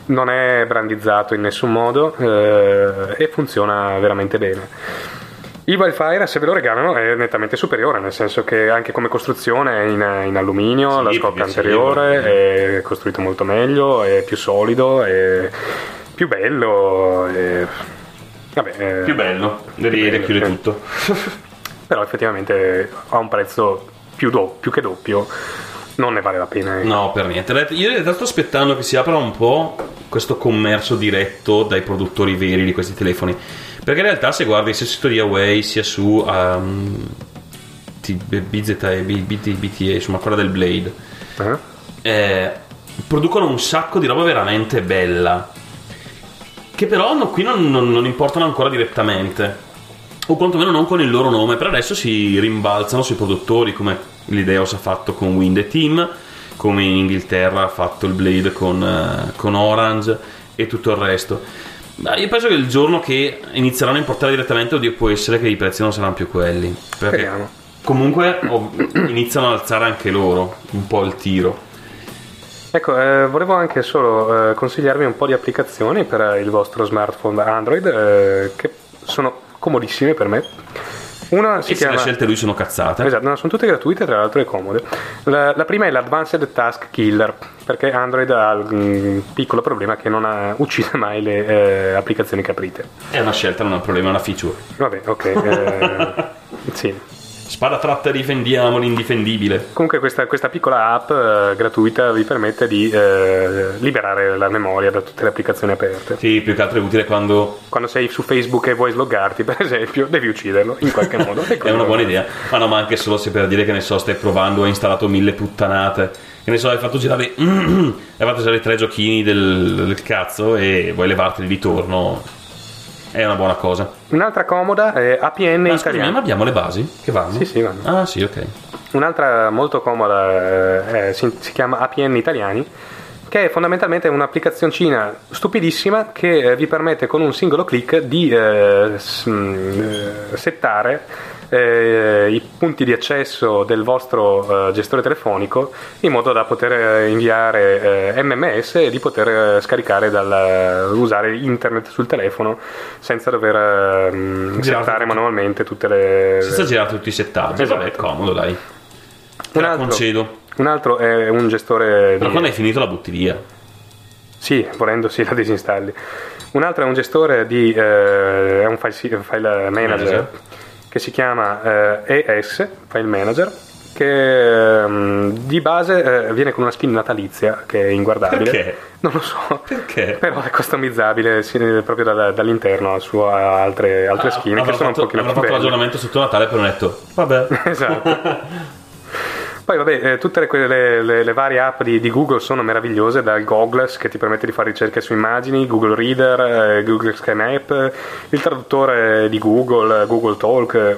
non è brandizzato in nessun modo eh, e funziona veramente bene. Il Wildfire, se ve lo regalano, è nettamente superiore, nel senso che anche come costruzione è in, in alluminio, Sì, la più scocca piacevole. anteriore è costruito molto meglio, è più solido, è più bello. è- Vabbè, Più bello, richiudere sì. tutto. Però effettivamente ha un prezzo più, do- più che doppio, non ne vale la pena. ecco. No, per niente. Io in realtà sto aspettando che si apra un po' questo commercio diretto dai produttori veri di questi telefoni. Perché in realtà se guardi sia sul sito di Huawei sia su um, T- BZA e B- BT BTA, insomma quella del Blade, Eh? eh, producono un sacco di roba veramente bella. Che però no- qui non, non- non importano ancora direttamente. O quantomeno non con il loro nome. Per adesso si rimbalzano sui produttori, come l'Ideos ha fatto con Wind e Team, come in Inghilterra ha fatto il Blade con, eh, con Orange e tutto il resto. Ma io penso che il giorno che inizieranno a importare direttamente, oddio, può essere che i prezzi non saranno più quelli. Perché Speriamo. comunque iniziano ad alzare anche loro un po' il tiro. Ecco, eh, volevo anche solo eh, consigliarvi un po' di applicazioni per il vostro smartphone Android eh, che sono comodissime per me. Una si e se le chiama... scelte lui sono cazzate. Esatto, no, sono tutte gratuite tra l'altro e comode. La, la prima è l'Advanced Task Killer, perché Android ha il piccolo problema che non ha- uccide mai le eh, applicazioni che aprite. È una scelta, non è un problema, è una feature. Vabbè, ok. eh, sì. Spada tratta, difendiamo l'indifendibile. Comunque questa, questa piccola app eh, gratuita vi permette di eh, liberare la memoria da tutte le applicazioni aperte. Sì, più che altro è utile quando Quando sei su Facebook e vuoi sloggarti, per esempio, devi ucciderlo in qualche modo. È una buona idea. Ma no, ma anche solo se per dire che ne so, stai provando, hai installato mille puttanate. Che ne so, hai fatto girare. hai fatto girare tre giochini del, del cazzo e vuoi levarteli di torno. È una buona cosa. Un'altra comoda è APN Ma scusami, ma abbiamo le basi che vanno? Sì, sì, vanno. Ah, sì, ok. Un'altra molto comoda eh, si, si chiama APN Italiani, che è fondamentalmente un'applicazioncina stupidissima che eh, vi permette con un singolo clic di eh, mh, eh, settare eh, i punti di accesso del vostro eh, gestore telefonico in modo da poter eh, inviare eh, MMS e di poter eh, scaricare dal usare internet sul telefono senza dover eh, mh, Girare settare manualmente tutte le Senza girare tutti i settaggi. Esatto. Vabbè, comodo, dai. Te Un la altro- concedo. Un altro è un gestore Però di... quando hai finito la butti via. Sì, volendo sì, la disinstalli. Un altro è un gestore di... eh, è un file, file manager, Manager. Che si chiama eh, ES, File Manager, che ehm, di base eh, viene con una skin natalizia che è inguardabile. Perché? Non lo so. Perché? Però è customizzabile sì, proprio da- dall'interno a sua altre, altre skin che Ah, sono fatto, un pochino più fatto belle. l'aggiornamento sotto Natale per un detto vabbè Esatto. Poi vabbè, eh, tutte le, quelle- le- le varie app di, di Google sono meravigliose, dal Goggles che ti permette di fare ricerche su immagini, Google Reader, eh, Google Sky Map, il traduttore di Google, Google Talk.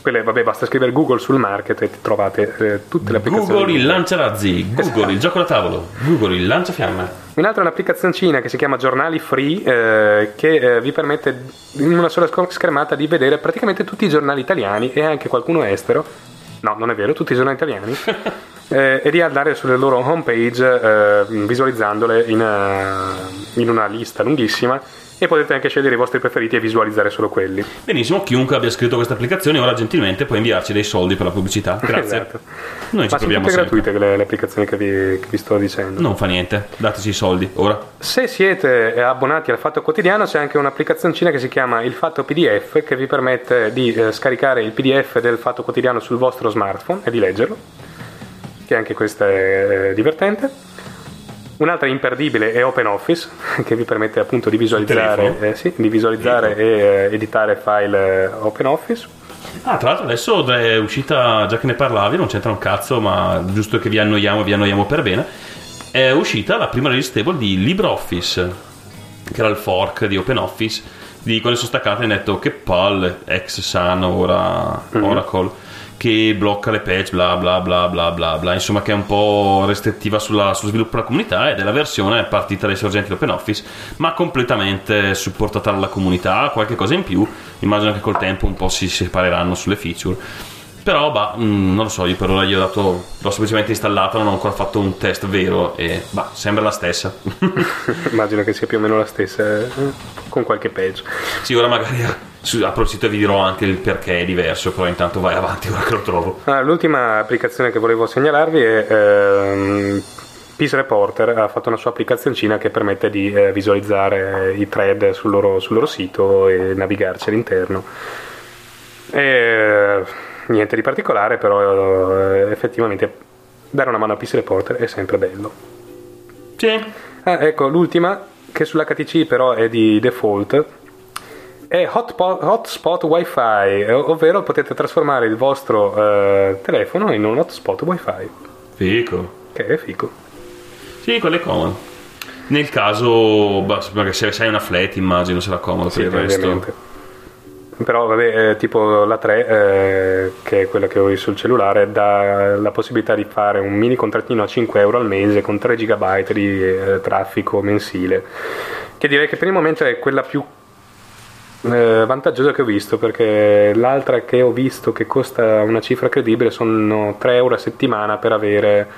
Quelle, vabbè, basta scrivere Google sul market e trovate eh, tutte le applicazioni. Google il lanciarazzi Google il gioco da tavolo Google il lanciafiamme Un'altra è un'applicazioncina che si chiama Giornali Free eh, che eh, vi permette in una sola sc- schermata di vedere praticamente tutti i giornali italiani e anche qualcuno estero. No, non è vero, tutti giornali italiani. eh, e di andare sulle loro homepage eh, visualizzandole in, eh, in una lista lunghissima e potete anche scegliere i vostri preferiti e visualizzare solo quelli. benissimo chiunque abbia scritto questa applicazione ora gentilmente può inviarci dei soldi per la pubblicità grazie Esatto. noi ci Ma sono proviamo tutte sempre gratuite le, le applicazioni che vi, che vi sto dicendo. non fa niente dateci i soldi ora Se siete abbonati al Fatto Quotidiano c'è anche un'applicazioncina che si chiama Il Fatto PDF che vi permette di eh, scaricare il PDF del Fatto Quotidiano sul vostro smartphone e di leggerlo, che anche questa è eh, divertente. Un'altra imperdibile è OpenOffice che vi permette appunto di visualizzare, eh, sì, di visualizzare e eh, editare file eh, OpenOffice. ah tra l'altro adesso è uscita già che ne parlavi non c'entra un cazzo ma giusto che vi annoiamo vi annoiamo per bene è uscita la prima release table di LibreOffice che era il fork di OpenOffice di quando sono staccate e hanno detto che palle ex Sun ora Oracle che blocca le patch bla bla bla bla bla bla. Insomma che è un po' restrittiva sulla- sullo sviluppo della comunità ed è la versione partita dai sorgenti di OpenOffice ma completamente supportata dalla comunità qualche cosa in più. Immagino che col tempo un po' si separeranno sulle feature. Però bah, mm, non lo so io per ora gli ho dato l'ho semplicemente installata non ho ancora fatto un test vero e bah, sembra la stessa. Immagino che sia più o meno la stessa, eh, con qualche page. Sì, ora magari su- apro il sito e vi dirò anche il perché è diverso, però intanto vai avanti ora che lo trovo. Ah, l'ultima applicazione che volevo segnalarvi è ehm, Peace Reporter ha fatto una sua applicazioncina che permette di eh, visualizzare i thread sul loro, sul loro sito e navigarci all'interno. E, niente di particolare, però eh, effettivamente dare una mano a PC Reporter è sempre bello. Sì. Ah, ecco, l'ultima, che sull'HTC però è di default, è hotpo- hotspot wifi, ovvero potete trasformare il vostro eh, telefono in un hotspot wifi, Fico. che è figo. Sì, quello è comodo. Nel caso, perché se sai una flat immagino sarà comodo Sì, per il resto. ovviamente. Però vabbè, eh, tipo la 3, eh, che è quella che ho io sul cellulare, dà la possibilità di fare un mini contrattino a 5 euro al mese con 3 GB di eh, traffico mensile. Che direi che per il momento è quella più eh, vantaggiosa che ho visto, perché l'altra che ho visto che costa una cifra credibile sono 3 euro a settimana per avere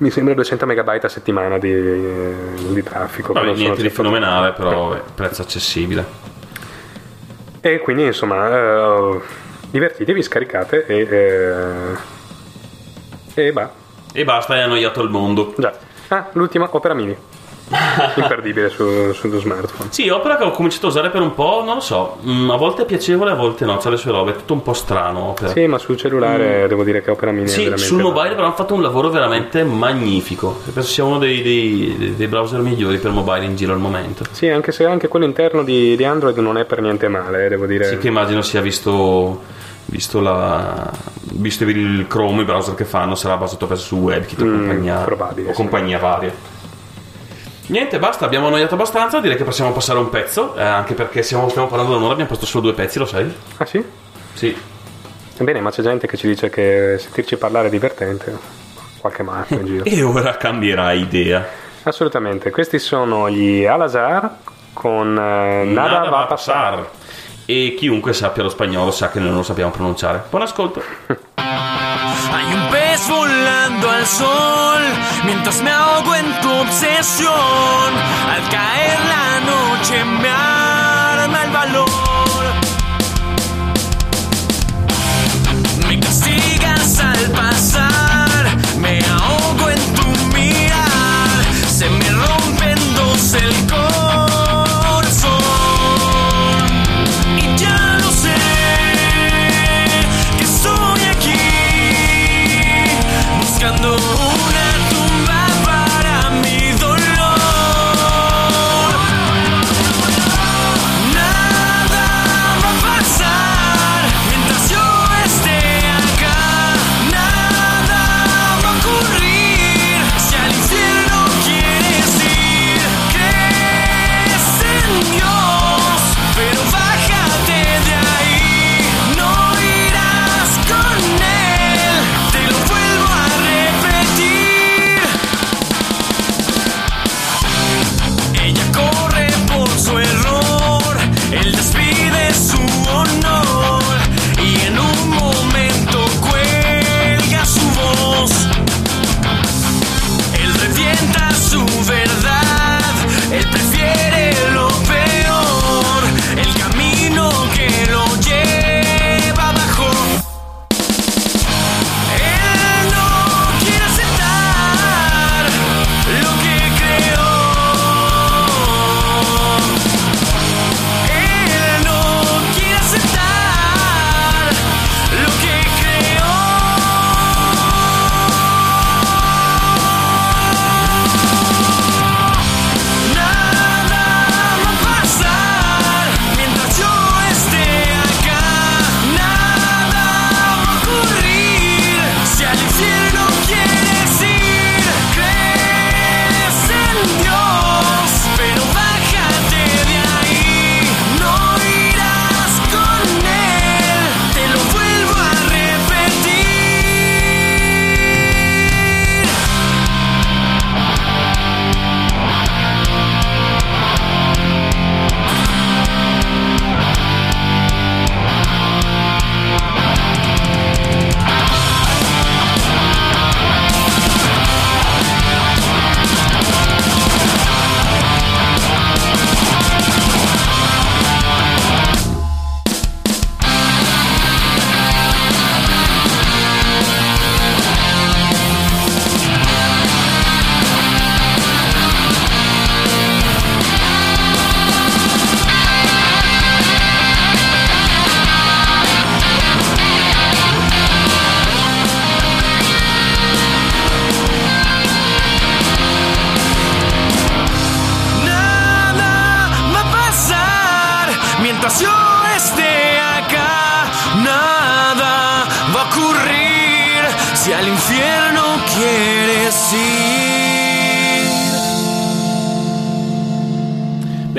mi sembra 200 megabyte a settimana di, eh, di traffico. Vabbè, niente di fenomenale, però vabbè, prezzo accessibile. E quindi insomma, eh, divertitevi, scaricate e. eh, e bah. E basta, hai annoiato il mondo. Già. Ah, l'ultima, Opera Mini. Imperdibile su, sullo smartphone. Sì, Opera che ho cominciato a usare per un po', non lo so, mm, a volte è piacevole, a volte no, c'ha le sue robe, è tutto un po' strano Opera. Sì, ma sul cellulare devo dire che Opera Mini è Mm. Sì, veramente. sul mobile però hanno fatto un lavoro veramente magnifico. Penso sia uno dei, dei- dei browser migliori per mobile in giro al momento. Sì, anche se anche quello interno di, di Android non è per niente male, eh, devo dire. Sì, che immagino sia visto, visto, la, visto il Chrome, i browser che fanno, sarà basato per su WebKit o Mm, compagnia, probabile, o sì. compagnia varia. Niente, basta, abbiamo annoiato abbastanza, direi che possiamo passare un pezzo, eh, anche perché stiamo, stiamo parlando da un'ora, abbiamo posto solo due pezzi, lo sai? Ah sì? Sì. Bene, ma c'è gente che ci dice che sentirci parlare è divertente. Qualche matto in giro. E ora cambierà idea. Assolutamente, questi sono gli Al-Azhar con eh, Nada, va a passar. E chiunque sappia lo spagnolo sa che noi non lo sappiamo pronunciare. Buon ascolto. Hay un pez volando al sol mientras me ahogo en tu obsesión. Al caer la noche me arma el valor.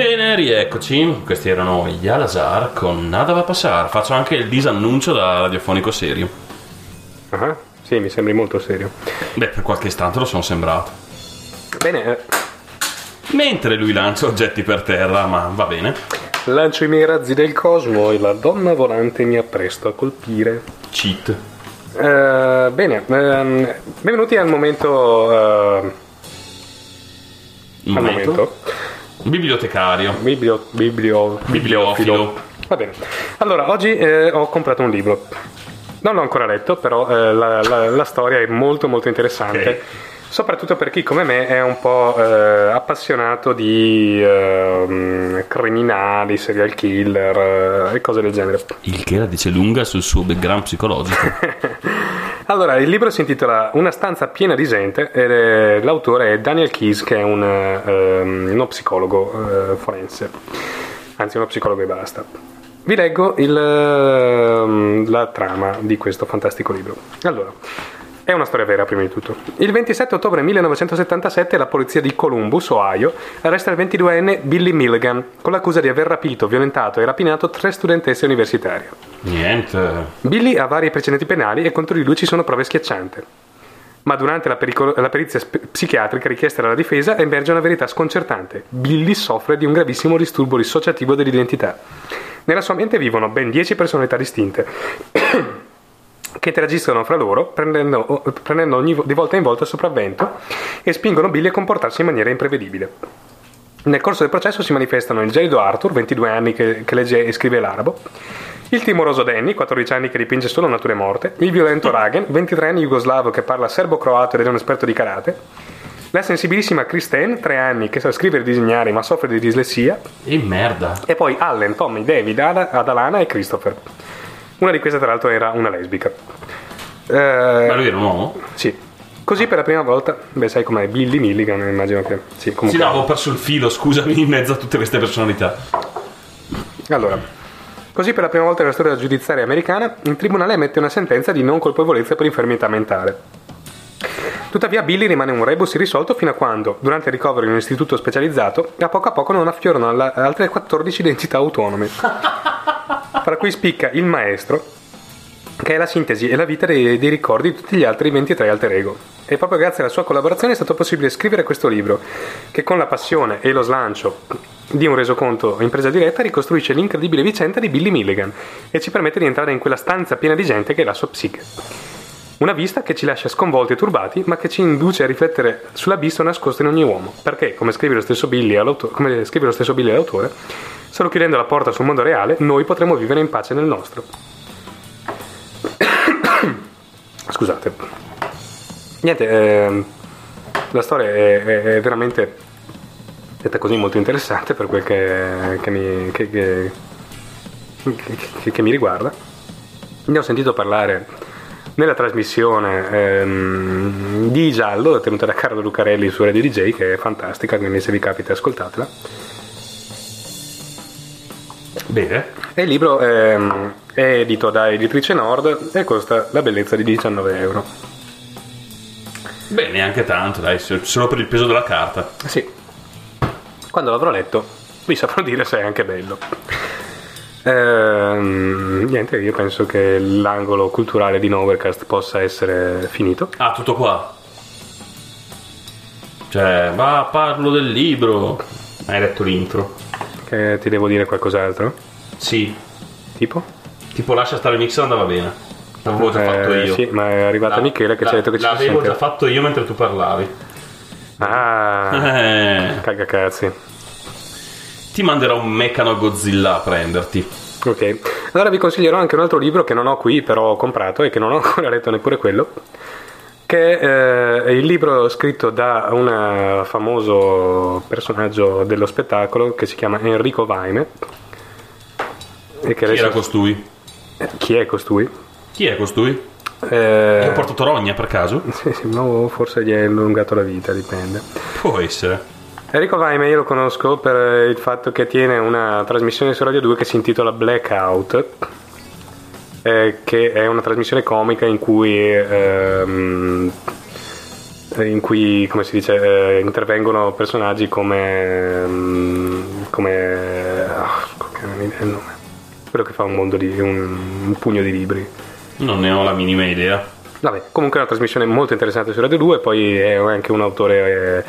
E eccoci, questi erano gli Al-Azhar con Nada va a passare. Faccio anche il disannuncio da radiofonico serio. Ah, sì, mi sembri molto serio. Beh, per qualche istante lo sono sembrato. Bene, eh, Mentre lui lancia oggetti per terra, ma va bene. lancio i miei razzi del cosmo e la donna volante mi appresto a colpire. Cheat. Eh, bene, ehm, benvenuti al momento... eh, Un al momento. Bibliotecario. Biblio, biblio, Bibliofilo. Va bene. Allora, oggi eh, ho comprato un libro. Non l'ho ancora letto, però eh, la, la- la storia è molto molto interessante. Ok. Soprattutto per chi come me è un po' eh, appassionato di ehm, criminali, serial killer eh, e cose del genere. Il che la dice lunga sul suo background psicologico. Allora, il libro si intitola Una stanza piena di gente e l'autore è Daniel Keyes, che è un, ehm, uno psicologo eh, forense, anzi uno psicologo e basta. Vi leggo il, ehm, la trama di questo fantastico libro. Allora, è una storia vera prima di tutto. Il 27 ottobre 1977 la polizia di Columbus, Ohio, arresta il 22enne Billy Milligan con l'accusa di aver rapito, violentato e rapinato tre studentesse universitarie. Niente. Billy ha vari precedenti penali e contro di lui ci sono prove schiaccianti. Ma durante la, pericolo- la perizia sp- psichiatrica richiesta dalla difesa emerge una verità sconcertante. Billy soffre di un gravissimo disturbo dissociativo dell'identità. Nella sua mente vivono ben 10 personalità distinte che interagiscono fra loro prendendo, prendendo ogni di volta in volta il sopravvento e spingono Billy a comportarsi in maniera imprevedibile. Nel corso del processo si manifestano il gelido Arthur, 22 anni che, che legge e scrive l'arabo, il timoroso Danny, 14 anni che dipinge solo nature morte, il violento Ragen, 23 anni jugoslavo che parla serbo-croato ed è un esperto di karate, la sensibilissima Kristen, 3 anni che sa scrivere e disegnare ma soffre di dislessia, E merda. e poi Allen, Tommy, David, Ada, Adalana e Christopher. Una di queste tra l'altro era una lesbica. Eh, Ma lui era un uomo? sì. Così per la prima volta, beh sai com'è, Billy Milligan, immagino che... Sì, Sì, comunque... no, avevo perso il filo, scusami, in mezzo a tutte queste personalità. Allora, così per la prima volta nella storia giudiziaria americana, il tribunale emette una sentenza di non colpevolezza per infermità mentale. Tuttavia Billy rimane un rebus irrisolto fino a quando, durante il ricovero in un istituto specializzato, a poco a poco non affiorano altre 14 identità autonome, tra cui spicca il maestro, che è la sintesi e la vita dei, dei ricordi di tutti gli altri 23 alter ego. E proprio grazie alla sua collaborazione è stato possibile scrivere questo libro, che con la passione e lo slancio di un resoconto in presa diretta ricostruisce l'incredibile vicenda di Billy Milligan e ci permette di entrare in quella stanza piena di gente che è la sua psiche. Una vista che ci lascia sconvolti e turbati, ma che ci induce a riflettere sull'abisso nascosto in ogni uomo, perché, come scrive lo stesso Billy, all'auto- come scrive lo stesso Billy all'autore, solo chiudendo la porta sul mondo reale, noi potremo vivere in pace nel nostro. Scusate. Niente, ehm, la storia è, è- è veramente detta così molto interessante per quel che, che mi, che- che mi riguarda. Ne ho sentito parlare nella trasmissione ehm, di Giallo, tenuta da Carlo Lucarelli su Radio DJ, che è fantastica, quindi se vi capita ascoltatela. Bene. E il libro ehm, è edito da Editrice Nord e costa la bellezza di 19 euro. Beh, neanche tanto, dai, solo per il peso della carta. Sì. Quando l'avrò letto, vi saprò dire se è anche bello. Ehm, niente, io penso che l'angolo culturale di Novercast possa essere finito. Ah, tutto qua. Cioè, va, parlo del libro. Hai letto l'intro? Che ti devo dire qualcos'altro? Sì. Tipo? Tipo, lascia stare il mixer, andava bene. L'avevo già Eh, fatto io. Sì, ma è arrivata La- Michele che ci ha la- detto che ci si L'avevo già fatto io mentre tu parlavi. Ah, Eh, cagacazzi. ti manderò un meccano Godzilla a prenderti. Ok, allora vi consiglierò anche un altro libro che non ho qui, però ho comprato e che non ho ancora letto neppure quello, che eh, è il libro scritto da un eh, famoso personaggio dello spettacolo che si chiama Enrico Vaime. E che Chi adesso- era costui? Chi è costui? Chi è costui? Eh, Ho portato Rogna per caso? sì, sì, no, forse gli è allungato la vita, dipende. Può essere. Enrico Vaime io lo conosco per il fatto che tiene una trasmissione su Radio 2 che si intitola Blackout, eh, che è una trasmissione comica in cui, ehm, in cui come si dice, eh, intervengono personaggi come, ehm, come ah, che non mi viene il nome quello che fa un mondo di un, un pugno di libri Non ne ho la minima idea. Vabbè, comunque è una trasmissione molto interessante su Radio 2, poi è anche un autore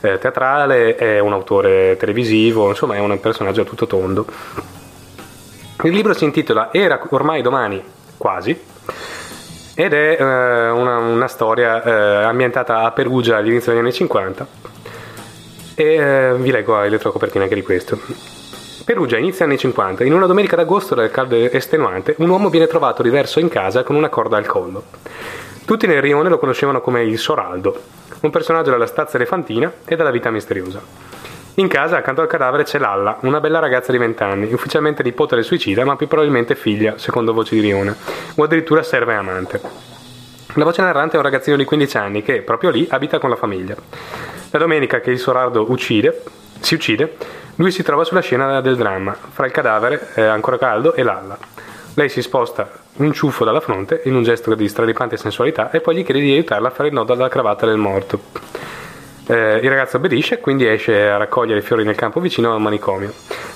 eh, teatrale, è un autore televisivo, insomma è un personaggio a tutto tondo. Il libro si intitola Era ormai domani, quasi, ed è eh, una, una storia eh, ambientata a Perugia all'inizio degli anni 50 e eh, vi leggo la retrocopertina anche di questo. Perugia, inizia anni 50. In una domenica d'agosto del caldo estenuante, un uomo viene trovato riverso in casa con una corda al collo. Tutti nel rione lo conoscevano come il Soraldo, un personaggio della stazza elefantina e della vita misteriosa. In casa, accanto al cadavere, c'è Lalla, una bella ragazza di 20 anni, ufficialmente nipote del suicida, ma più probabilmente figlia, secondo voci di Rione, o addirittura serva e amante. La voce narrante è un ragazzino di 15 anni che, proprio lì, abita con la famiglia. La domenica che il Soraldo uccide, si uccide, lui si trova sulla scena del dramma, fra il cadavere eh, ancora caldo e Lalla. Lei si sposta un ciuffo dalla fronte in un gesto di straripante sensualità e poi gli chiede di aiutarla a fare il nodo alla cravatta del morto. Eh, il ragazzo obbedisce, quindi esce a raccogliere i fiori nel campo vicino al manicomio.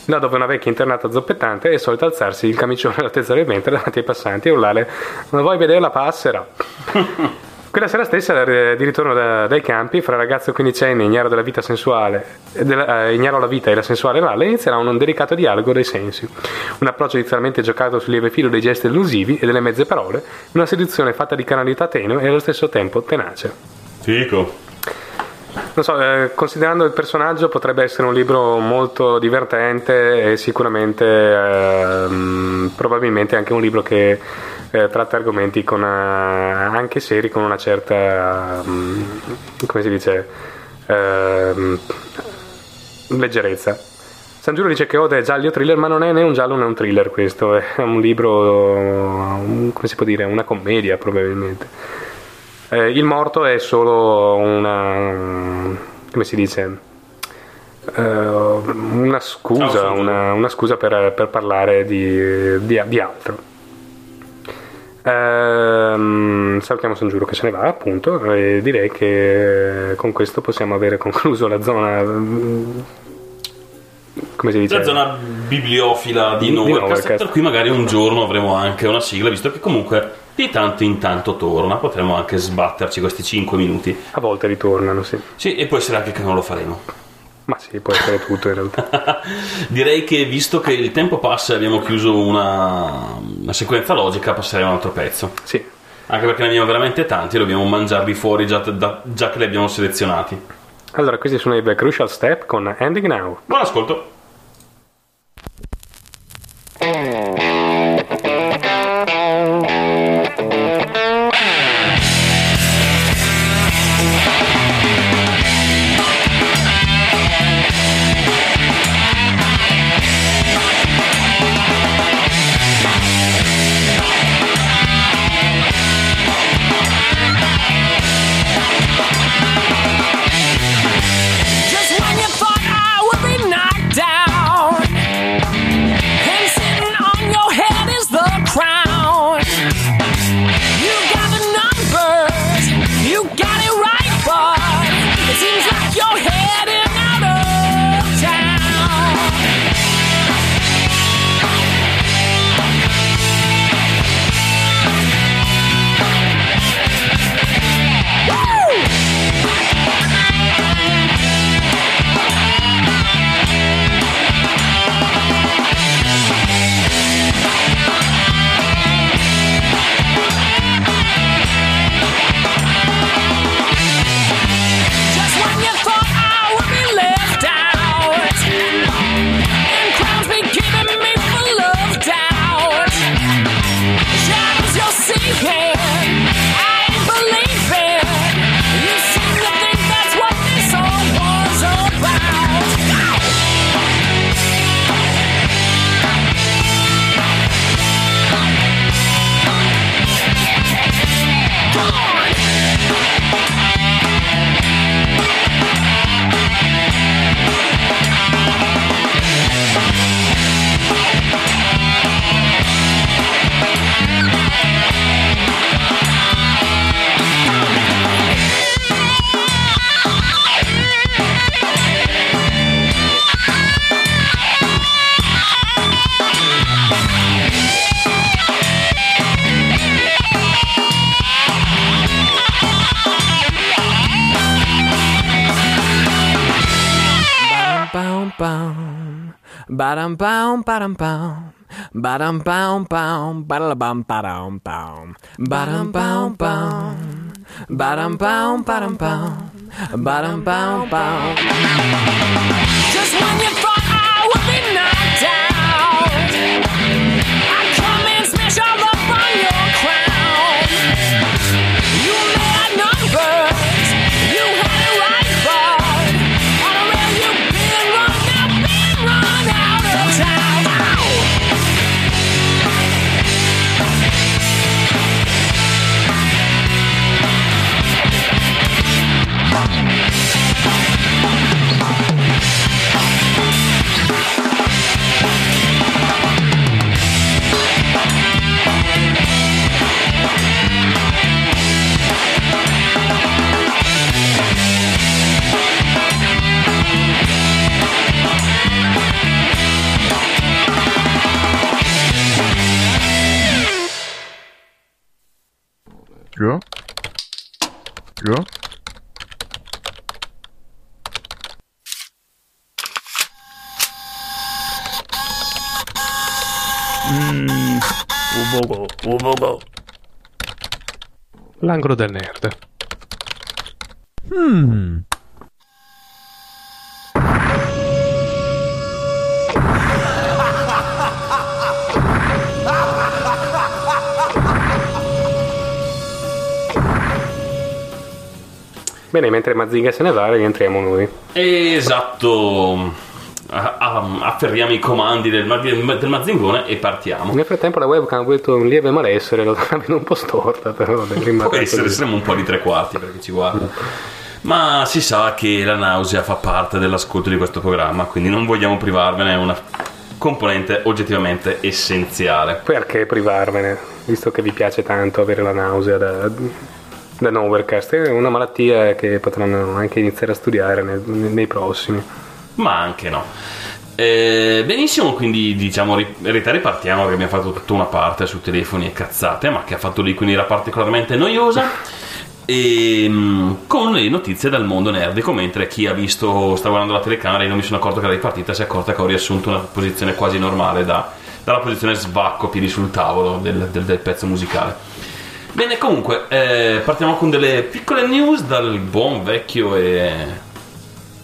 Là dove una vecchia internata zoppettante è solita alzarsi il camicione all'altezza del ventre davanti ai passanti e urlare Ma vuoi vedere la passera? Quella sera stessa, eh, di ritorno da- dai campi, fra il ragazzo quindicenne ignaro della vita sensuale, e della- eh, ignaro la vita e la sensuale Lalla, inizierà un delicato dialogo dei sensi. Un approccio inizialmente giocato sul lieve filo dei gesti elusivi e delle mezze parole, una seduzione fatta di canalità tenue e allo stesso tempo tenace. Fico. Non so, eh, considerando il personaggio potrebbe essere un libro molto divertente e sicuramente ehm, probabilmente anche un libro che eh, tratta argomenti con, eh, anche seri con una certa mm, come si dice ehm, leggerezza. San Giulio dice che Ode è giallo thriller, ma non è né un giallo né un thriller questo, è un libro, un- come si può dire, una commedia probabilmente. Eh, il morto è solo una. come si dice? Eh, una scusa, sì. una, una scusa per, per parlare di, di- di altro. Ehm, salutiamo San Giuro che se ne va, appunto, e direi che con questo possiamo avere concluso la zona. Come si dice? La zona bibliofila di Di Nowherecast. per cui magari un giorno avremo anche una sigla, visto che comunque di tanto in tanto torna, potremo anche sbatterci questi 5 minuti. A volte ritornano, sì. Sì, e può essere anche che non lo faremo. Ma sì, può essere tutto in realtà. Direi che visto che il tempo passa e abbiamo chiuso una, una sequenza logica, passeremo a un altro pezzo. Sì. Anche perché ne abbiamo veramente tanti e dobbiamo mangiarli fuori già, da- già che li abbiamo selezionati. Allora, questi sono i The Crucial Step con Ending Now. Buon ascolto! Badam bound, bum, bound. Badam bum, bound. Badalabam, badam bum, Badam bound, bum, Badam bound, badam bound. Badam bum bum. Just when you Ja? Ja? L'angolo del nerd. Bene, mentre Mazinga se ne va, rientriamo noi. Esatto. Ah, ah, Afferriamo i comandi del, ma- del mazzingone e partiamo. Nel frattempo la webcam ha avuto un lieve malessere, l'ho venuta un po' storta, però Può essere, saremo un po' di tre quarti perché ci guarda. Ma si sa che la nausea fa parte dell'ascolto di questo programma, quindi non vogliamo privarvene, è una componente oggettivamente essenziale. Perché privarvene, visto che vi piace tanto avere la nausea da, da Nowherecast? È una malattia che potranno anche iniziare a studiare nei, nei prossimi. ma anche no. Eh, benissimo, quindi diciamo in realtà ripartiamo perché abbiamo fatto tutta una parte su telefoni e cazzate, ma che ha fatto lì quindi era particolarmente noiosa. E, mm, con le notizie dal mondo nerdico, mentre chi ha visto, sta guardando la telecamera e non mi sono accorto che era ripartita, si è accorta che ho riassunto una posizione quasi normale da- dalla posizione svacco, piedi sul tavolo del, del- del pezzo musicale. Bene, comunque, eh, partiamo con delle piccole news dal buon vecchio e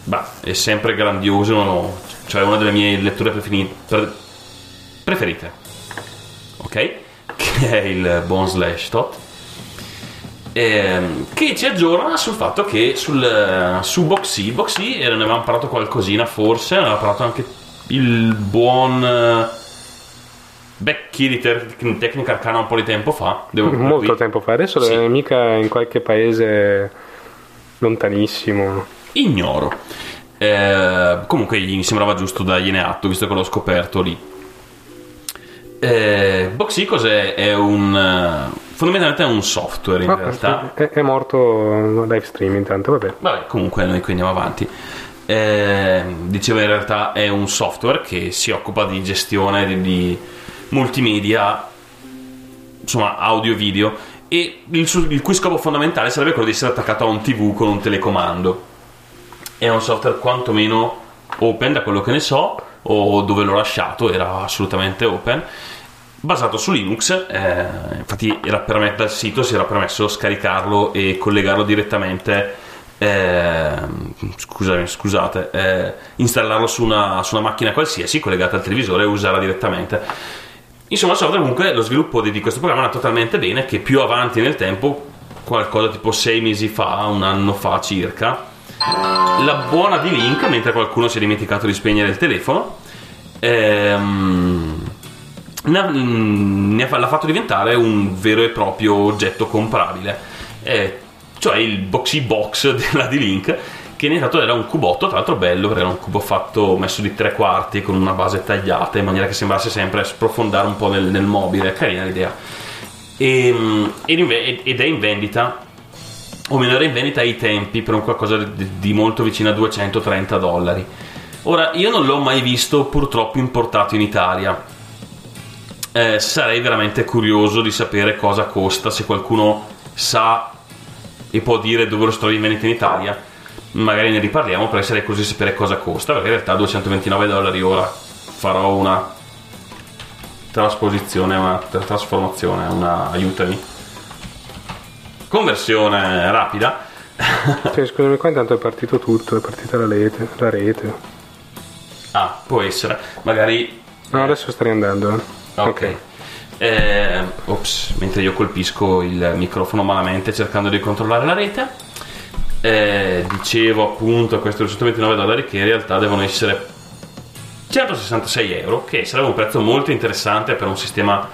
Bah, è sempre grandioso, cioè una delle mie letture prefini- pre- preferite. Ok? Che è il buon Slash Tot. Ehm, che ci aggiorna sul fatto che sul, su Boxy, Boxy era- ne avevamo parlato qualcosina forse, ne aveva parlato anche il buon eh, Becchi di Te- Tecnica Arcana un po' di tempo fa. Devo Molto qui- tempo fa, adesso Sì. è mica in qualche paese lontanissimo. Ignoro. Eh, comunque mi sembrava giusto dargliene atto, visto che l'ho scoperto lì. Eh, Boxy cos'è? È un... eh, fondamentalmente è un software in Ah, realtà. è, è morto live stream intanto, vabbè. Vabbè, comunque noi qui andiamo avanti. Eh, dicevo in realtà è un software che si occupa di gestione di, di multimedia, insomma audio e video, il, su- il cui scopo fondamentale sarebbe quello di essere attaccato a un TV con un telecomando. È un software quantomeno open da quello che ne so, o dove l'ho lasciato era assolutamente open. Basato su Linux, eh, infatti permet- dal sito si era permesso scaricarlo e collegarlo direttamente eh, scusami, scusate, eh, installarlo su una, su una macchina qualsiasi collegata al televisore e usarla direttamente. Insomma, software comunque lo sviluppo di, di questo programma è andato talmente bene che più avanti nel tempo, qualcosa tipo sei mesi fa, un anno fa circa, la buona di Link, mentre qualcuno si è dimenticato di spegnere il telefono, ehm, ha- l'ha fatto diventare un vero e proprio oggetto comprabile, eh, cioè il Boxy Box della D-Link, che in realtà era un cubotto, tra l'altro bello, perché era un cubo fatto messo di tre quarti con una base tagliata in maniera che sembrasse sempre sprofondare un po' nel, nel mobile, carina l'idea. E, mm, ed è in vendita o meno era in vendita ai tempi per un qualcosa di, di molto vicino a 230 dollari. Ora, io non l'ho mai visto purtroppo importato in Italia. Eh, sarei veramente curioso di sapere cosa costa, se qualcuno sa e può dire dove lo sto in vendita in Italia. Magari ne riparliamo sarei curioso di sapere cosa costa, perché in realtà 229 dollari ora farò una trasposizione, una tra- trasformazione, una aiutami. Conversione rapida. Cioè, scusami qua intanto è partito tutto, è partita la rete, la rete. Ah, può essere. Magari No, adesso sta riandando. eh. Ok. Eh, ops, mentre io colpisco il microfono malamente cercando di controllare la rete. Eh, dicevo appunto questi 129 dollari che in realtà devono essere 166 euro, che sarebbe un prezzo molto interessante per un sistema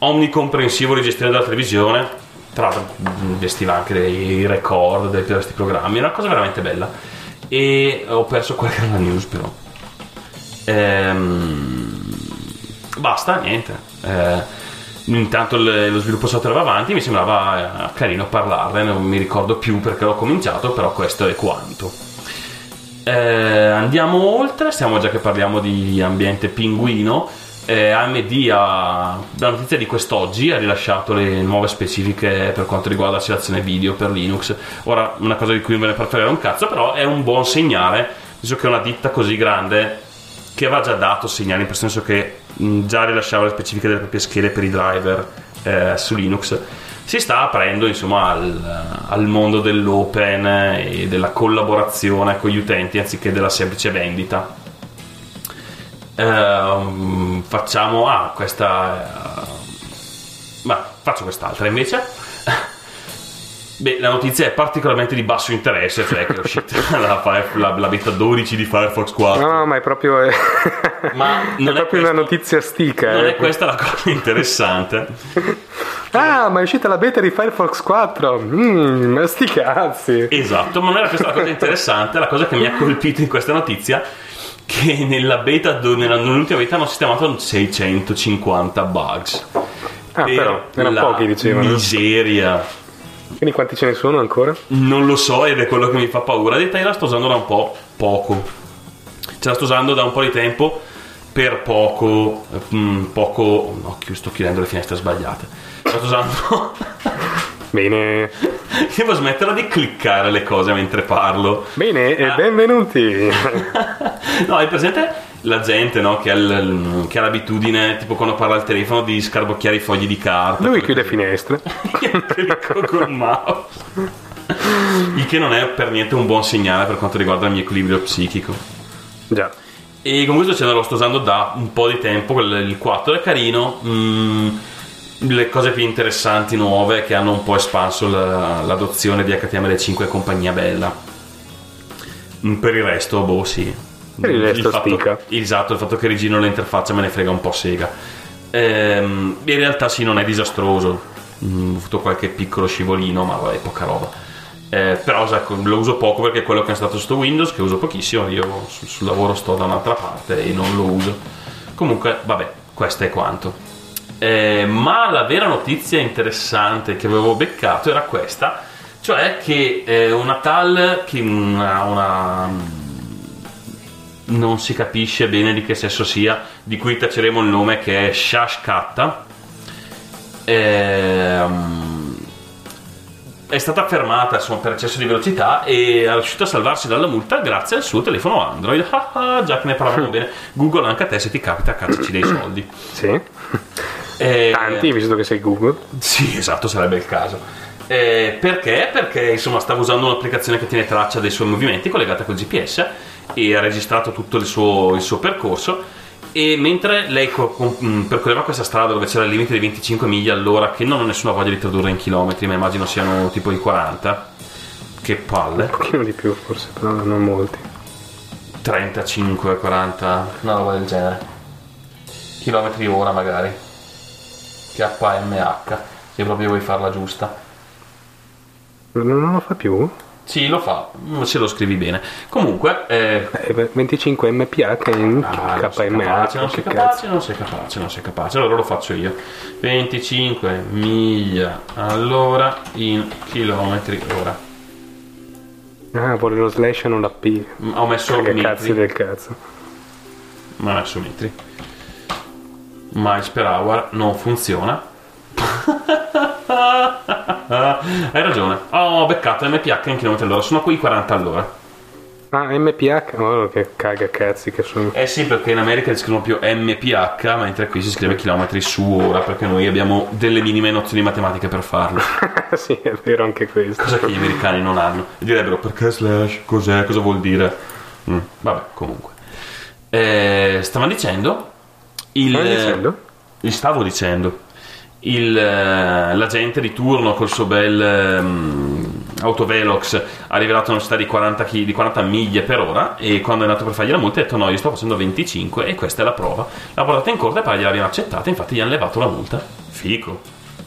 omnicomprensivo di gestione della televisione. Tra l'altro investiva anche dei record di questi programmi, è una cosa veramente bella. E ho perso quella che era la news però. Ehm, basta, niente. Eh, intanto lo sviluppo software va avanti, mi sembrava eh, carino parlarne, non mi ricordo più perché l'ho cominciato, però questo è quanto. Eh, andiamo oltre, stiamo già che parliamo di ambiente pinguino. Eh, AMD ha la notizia di quest'oggi ha rilasciato le nuove specifiche per quanto riguarda la simulazione video per Linux. Ora, una cosa di cui non ve ne parlerò un cazzo, però è un buon segnale, visto che una ditta così grande che aveva già dato segnali, questo senso che già rilasciava le specifiche delle proprie schede per i driver eh, su Linux, si sta aprendo insomma al, al mondo dell'open e della collaborazione con gli utenti anziché della semplice vendita. Ehm, facciamo ah, questa eh, ma faccio quest'altra invece Beh, la notizia è particolarmente di basso interesse, cioè che è uscita la, la, la beta 12 di Firefox 4. No, no, ma è proprio, è Ma non è, proprio una notizia stica. non eh. è questa la cosa interessante. Ah, ma è uscita la beta di Firefox 4. Mmm, ma sti cazzi. Esatto, ma non era questa la cosa interessante, la cosa che mi ha colpito in questa notizia che nella beta, nella- nell'ultima beta hanno sistemato 650 bugs. Ah, Per però, erano pochi, dicevano. Miseria. Quindi quanti ce ne sono ancora? Non lo so ed è quello che mi fa paura. Detta la sto usando da un po' poco. Ce la sto usando da un po' di tempo per poco. mm, poco. No, sto chiudendo le finestre sbagliate. La sto usando. Bene, Devo smetterla di cliccare le cose mentre parlo. bene e Ah. benvenuti. No, hai presente la gente no, che, ha il- che ha l'abitudine, tipo quando parla al telefono, di scarbocchiare i fogli di carta? Lui chiude finestre. Io clicco col mouse. Il che non è per niente un buon segnale per quanto riguarda il mio equilibrio psichico. Già. E con questo channel lo sto usando da un po' di tempo. Il 4 è carino. mm, le cose più interessanti, nuove, che hanno un po' espanso la- l'adozione di HTML5 e compagnia bella. Mm, Per il resto, boh, sì. Per il resto fatto, stica. Esatto, il fatto che rigino l'interfaccia me ne frega un po' sega. Ehm, in realtà sì, non è disastroso. Mm, ho avuto qualche piccolo scivolino, ma vabbè, poca roba. Eh, però ecco, lo uso poco perché è quello che è stato sotto Windows, che uso pochissimo, io sul, sul lavoro sto da un'altra parte e non lo uso. Comunque, vabbè, questo è quanto. Eh, ma la vera notizia interessante che avevo beccato era questa, cioè che eh, una tal che una, una- non si capisce bene di che sesso sia, di cui taceremo il nome che è Shash Katta. Ehm, è stata fermata insomma, per eccesso di velocità e è riuscita a salvarsi dalla multa grazie al suo telefono Android. Ah, ah, già che ne parlavamo bene, Google anche a te se ti capita cacciaci dei soldi. Sì. Eh, Tanti, visto che sei Google. Sì, esatto, sarebbe il caso. Eh, perché? Perché insomma stavo usando un'applicazione che tiene traccia dei suoi movimenti collegata col GPS e ha registrato tutto il suo, il suo percorso. E mentre lei mh, percorreva questa strada dove c'era il limite di 25 miglia all'ora che non ho nessuna voglia di tradurre in chilometri ma immagino siano tipo i 40 che palle. Un pochino di più, forse, però non molti. 35, 40 una roba del genere. Chilometri ora magari. KMH se proprio vuoi farla giusta. Non lo fa più? Sì, lo fa, mm, se lo scrivi bene. Comunque, eh, Eh, beh, 25 mph in ah, KMH. non sei cazzo. capace, non sei capace, non sei capace. Allora lo faccio io. 25 miglia all'ora in chilometri ora. Ah, vuole lo slash e non la P. Mm, Ho messo Che metri. cazzi del cazzo. Ma ho messo metri. Miles per hour non funziona. Hai ragione. Ho beccato MPH in chilometri all'ora. Sono qui 40 all'ora. Ah, MPH? Oh, che caga cazzi che sono. Eh sì, perché in America si scrivono più MPH, mentre qui si scrive chilometri su ora, perché noi abbiamo delle minime nozioni matematiche per farlo. sì, è vero anche questo. Cosa che gli americani non hanno. Direbbero perché slash, cos'è, cosa vuol dire? Mm, vabbè, comunque. Eh, stavano dicendo... Il, Stavi dicendo? Gli stavo dicendo. Il, eh, l'agente di turno col suo bel ehm, autovelox ha rivelato una velocità di 40, chi- di 40 miglia per ora e quando è andato per fargli la multa ha detto no io sto facendo 25 e questa è la prova l'ha portata in corte e poi gliel'abbiamo accettata infatti gli hanno levato la multa fico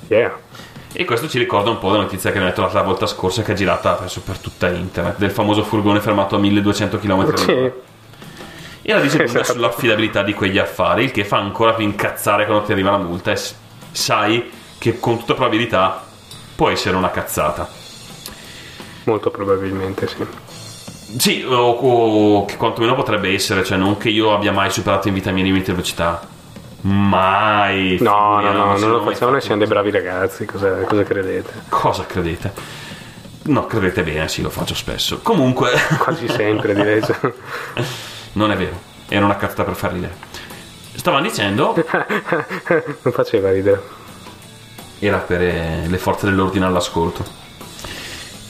Yeah. e questo ci ricorda un po' la notizia che abbiamo detto la volta scorsa che è girata penso per tutta internet del famoso furgone fermato a 1200 km Sì. e la dice lunga Esatto. sull'affidabilità di quegli affari, il che fa ancora più incazzare quando ti arriva la multa e sai che con tutta probabilità può essere una cazzata. Molto probabilmente sì. Sì, o, o che quantomeno potrebbe essere, cioè non che io abbia mai superato in vita mia i limiti di velocità. Mai. No, no, no, figuriamoci, non lo facciamo, noi siamo dei bravi ragazzi, cosa, cosa credete? Cosa credete? No, credete bene, sì, lo faccio spesso. Comunque, Quasi sempre direi. non è vero, era una cazzata per far ridere. Stavano dicendo non faceva ridere. era per eh, le forze dell'ordine all'ascolto.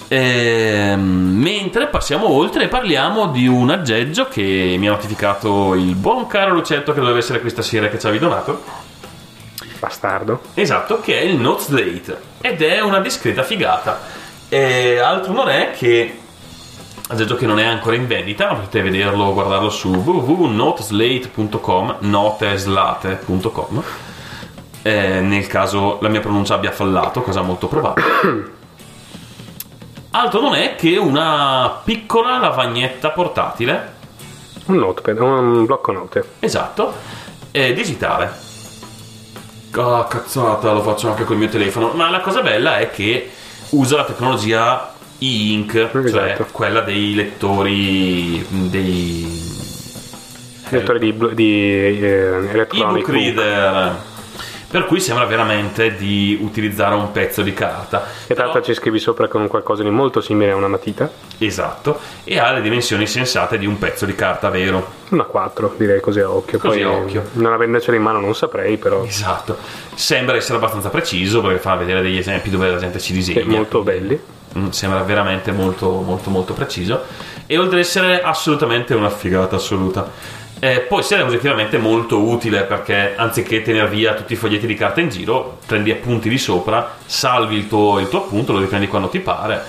Ehm, mentre passiamo oltre e parliamo di un aggeggio che mi ha notificato il buon caro Lucetto che doveva essere questa sera che ci avevi donato. Bastardo. Esatto, che è il Note Slate ed è una discreta figata. E altro non è che aggeggio che non è ancora in vendita, ma potete vederlo, guardarlo su www.noteslate.com, noteslate.com. Eh, nel caso la mia pronuncia abbia fallato, cosa molto probabile. Altro non è che una piccola lavagnetta portatile, Un notepad, un blocco note. esatto, eh, digitale. Ah, cazzata, lo faccio anche col mio telefono. Ma la cosa bella è che usa la tecnologia e-ink, cioè Esatto. quella dei lettori dei Lettore di, di eh, ebook reader. Per cui sembra veramente di utilizzare un pezzo di carta. E tra l'altro ci scrivi sopra con qualcosa di molto simile a una matita. Esatto, e ha le dimensioni sensate di un pezzo di carta vero. Una 4, direi così a occhio. Così a occhio. Non avendocela in mano non saprei, però Esatto, sembra essere abbastanza preciso perché fa vedere degli esempi dove la gente ci disegna. è molto belli. Mm, sembra veramente molto molto molto preciso. E oltre ad essere assolutamente una figata assoluta. Eh, può essere oggettivamente molto utile perché anziché tenere via tutti i foglietti di carta in giro prendi appunti di sopra salvi il tuo, il tuo appunto lo riprendi quando ti pare.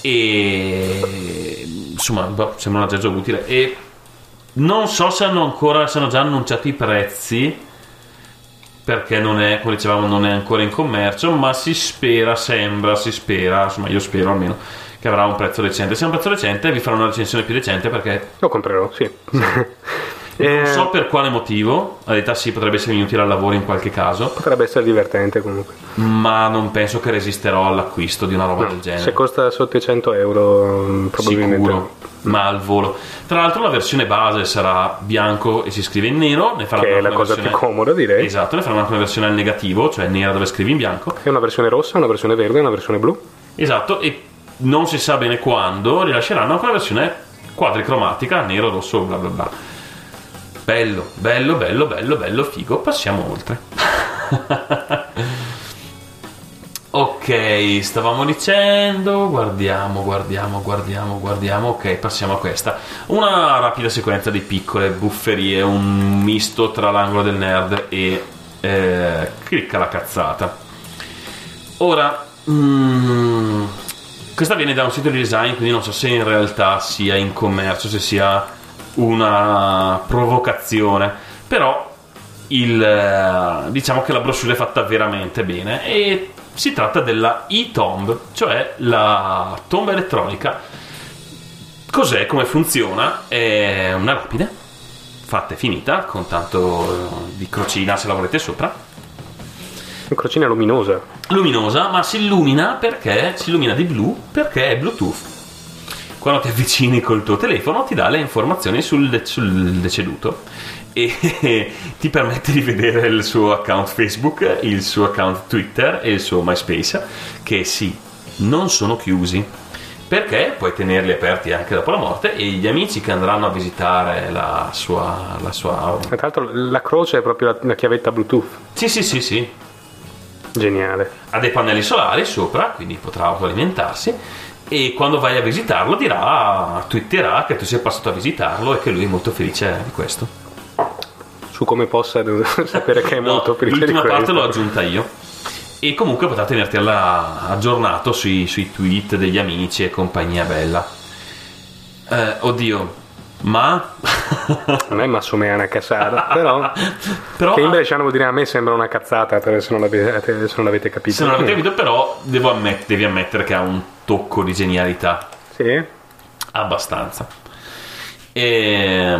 E insomma boh, sembra un aggeggio utile. E non so se hanno ancora se hanno già annunciato i prezzi perché non è, come dicevamo, non è ancora in commercio, ma si spera, sembra, si spera, insomma io spero almeno, che avrà un prezzo decente. Se è un prezzo decente vi farò una recensione più decente perché Lo comprerò, sì. non Eh, so per quale motivo, la verità sì, potrebbe essere inutile al lavoro in qualche caso, Potrebbe essere divertente comunque. ma non penso che resisterò all'acquisto di una roba del genere. Se costa sotto i 100 euro, mm, probabilmente. Sicuro, ma al volo. Tra l'altro la versione base sarà bianco e si scrive in nero, ne faranno Che è la cosa versione- più comoda, direi. Esatto, ne faranno anche una versione al negativo, cioè nera dove scrivi in bianco. È una versione rossa, una versione verde e una versione blu. Esatto, e non si sa bene quando rilasceranno anche una versione quadricromatica, nero, rosso, bla bla bla. Bello, bello, bello, bello, bello, figo. Passiamo oltre. ok, stavamo dicendo, guardiamo, guardiamo, guardiamo, guardiamo. Ok, passiamo a questa. Una rapida sequenza di piccole bufferie, un misto tra l'angolo del nerd e eh, clicca la cazzata. Ora, mm, questa viene da un sito di design, quindi non so se in realtà sia in commercio, se sia una provocazione, però il, eh, diciamo che la brochure è fatta veramente bene e si tratta della e-tomb, cioè la tomba elettronica. Cos'è? Come funziona? È una lapide fatta e finita con tanto eh, di crocina se la volete sopra Una crocina luminosa. luminosa, ma si illumina perché si illumina di blu perché è Bluetooth. Quando ti avvicini col tuo telefono ti dà le informazioni sul, sul deceduto e ti permette di vedere il suo account Facebook, il suo account Twitter e il suo MySpace, che sì, non sono chiusi. perché puoi tenerli aperti anche dopo la morte e gli amici che andranno a visitare la sua, la sua Tra l'altro la croce è proprio la, la chiavetta Bluetooth. Sì, sì, sì, sì. Geniale. Ha dei pannelli solari sopra, quindi potrà autoalimentarsi. E quando vai a visitarlo dirà, twitterà che tu sei passato a visitarlo e che lui è molto felice di questo. Su come possa sapere che è No, molto felice di l'ultima questo. parte l'ho aggiunta io. E comunque potrà tenerti aggiornato sui, sui tweet degli amici e compagnia bella. Eh, oddio, ma Non è Massomea una cazzata, però... Però- che invece vuol dire a me sembra una cazzata, se non l'avete, se non l'avete capito. se non l'avete capito, però devo ammet- devi ammettere che ha un tocco di genialità. Sì? Abbastanza. E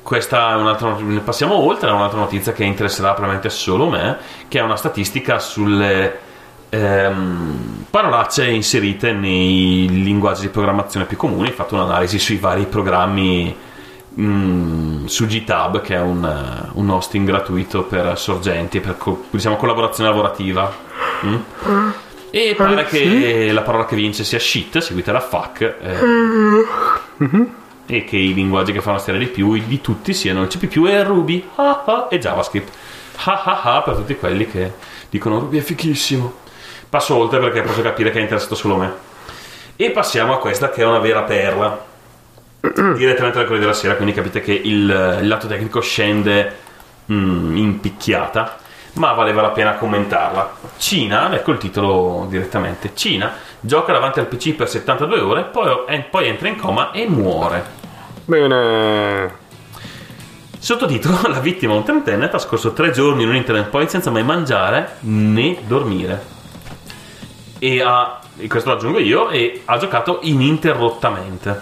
questa è un'altra passiamo oltre a un'altra notizia che interesserà probabilmente solo me, che è una statistica sulle ehm, parolacce inserite nei linguaggi di programmazione più comuni. Ho fatto un'analisi sui vari programmi mm, su GitHub, che è un, un hosting gratuito per sorgenti, per diciamo collaborazione lavorativa. Mm? E pare che la parola che vince sia shit, seguita da fuck. eh, e che i linguaggi che fanno stare di più di tutti siano il C++ e Ruby ah, ah, e JavaScript. Ah, ah, ah, per tutti quelli che dicono Ruby è fichissimo. Passo oltre perché posso capire che è interessato solo me. E passiamo a questa che è una vera perla. Direttamente dal Corriere della Sera, quindi capite che il, il lato tecnico scende mm, in picchiata, ma valeva la pena commentarla. Cina, ecco il titolo direttamente. Cina gioca davanti al PC per 72 ore, poi, poi entra in coma e muore. Bene. Sottotitolo: La vittima, un trentenne, ha trascorso tre giorni in un internet point senza mai mangiare né dormire. E ha, e questo lo aggiungo io, e ha giocato ininterrottamente.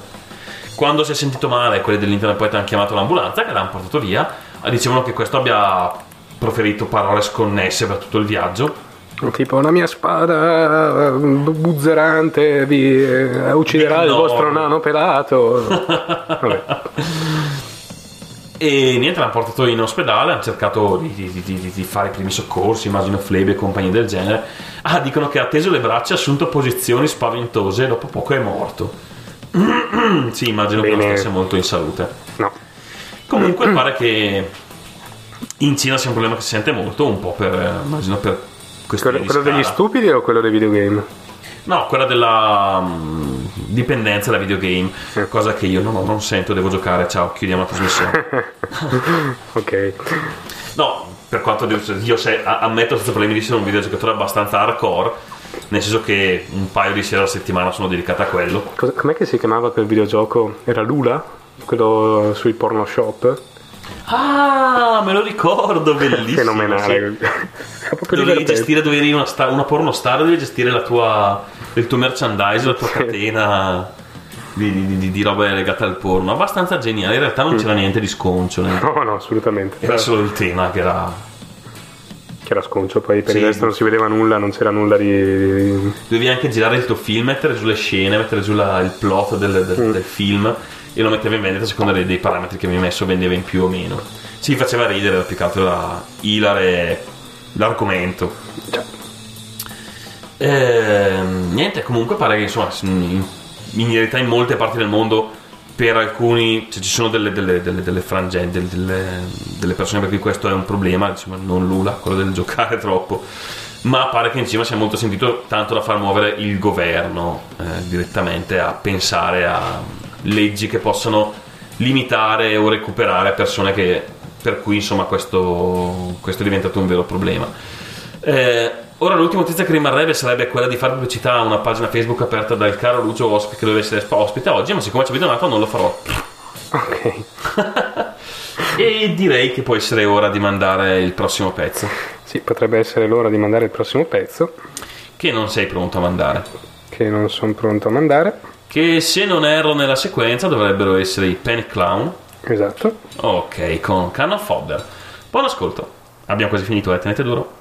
Quando si è sentito male, quelli dell'internet point hanno chiamato l'ambulanza che l'hanno portato via. Dicevano che questo abbia proferito parole sconnesse per tutto il viaggio. Tipo la mia spada eh, buzzerante vi eh, ucciderà il vostro nano pelato. Vabbè. E niente, l'hanno portato in ospedale, hanno cercato di, di- di- di- fare i primi soccorsi, immagino flebe e compagnie del genere. Ah, dicono che ha teso le braccia, ha assunto posizioni spaventose e dopo poco è morto. sì, immagino che non Bene. stesse molto in salute. No. Comunque pare che in Cina sia un problema che si sente molto, un po' per, eh, immagino per Quello, quello degli stupidi o quello dei videogame? No, quella della mm, dipendenza da videogame, cosa che io non, ho, non sento, devo giocare, ciao, chiudiamo la trasmissione. ok. No, per quanto io se, ammetto senza problemi di essere un videogiocatore abbastanza hardcore, nel senso che un paio di sere alla settimana sono dedicata a quello. Cosa- com'è che si chiamava quel videogioco? Era Lula? Quello sui porno shop? Ah, me lo ricordo, bellissimo. Fenomenale. sì. Dovevi gestire, dovevi una, sta- una porno star, dovevi gestire la tua, il tuo merchandise, la tua catena di, di, di- roba legata al porno. Abbastanza geniale, in realtà non c'era niente di sconcio, né? No, no, assolutamente. era solo il tema che era... Era sconcio, poi per Sì. il resto non si vedeva nulla, non c'era nulla di... Dovevi anche girare il tuo film, mettere giù le scene, mettere giù la- il plot del, del- del film e lo mettevi in vendita secondo dei, dei parametri che avevi messo, vendeva in più o meno. Si faceva ridere, più che altro era ilare l'argomento. Ehm, niente, comunque pare che insomma in, in realtà in molte parti del mondo per alcuni cioè, ci sono delle, delle, delle, delle frangenti, delle, delle- persone per cui questo è un problema, insomma non Lula, quello del giocare troppo, ma pare che in cima sia molto sentito tanto da far muovere il governo eh, direttamente a pensare a leggi che possano limitare o recuperare persone che, per cui insomma questo, questo è diventato un vero problema. Eh, ora l'ultima notizia che rimarrebbe sarebbe quella di fare pubblicità a una pagina Facebook aperta dal caro Lucio Ospi che doveva essere ospite oggi, ma siccome ci avete donato non lo farò. Ok. E direi che può essere ora di mandare il prossimo pezzo, Sì, potrebbe essere l'ora di mandare il prossimo pezzo, che non sei pronto a mandare. che non sono pronto a mandare. Che se non erro nella sequenza dovrebbero essere i Panic Clown. Esatto. Ok, con Can of Fodder. Buon ascolto. Abbiamo quasi finito, eh, tenete duro.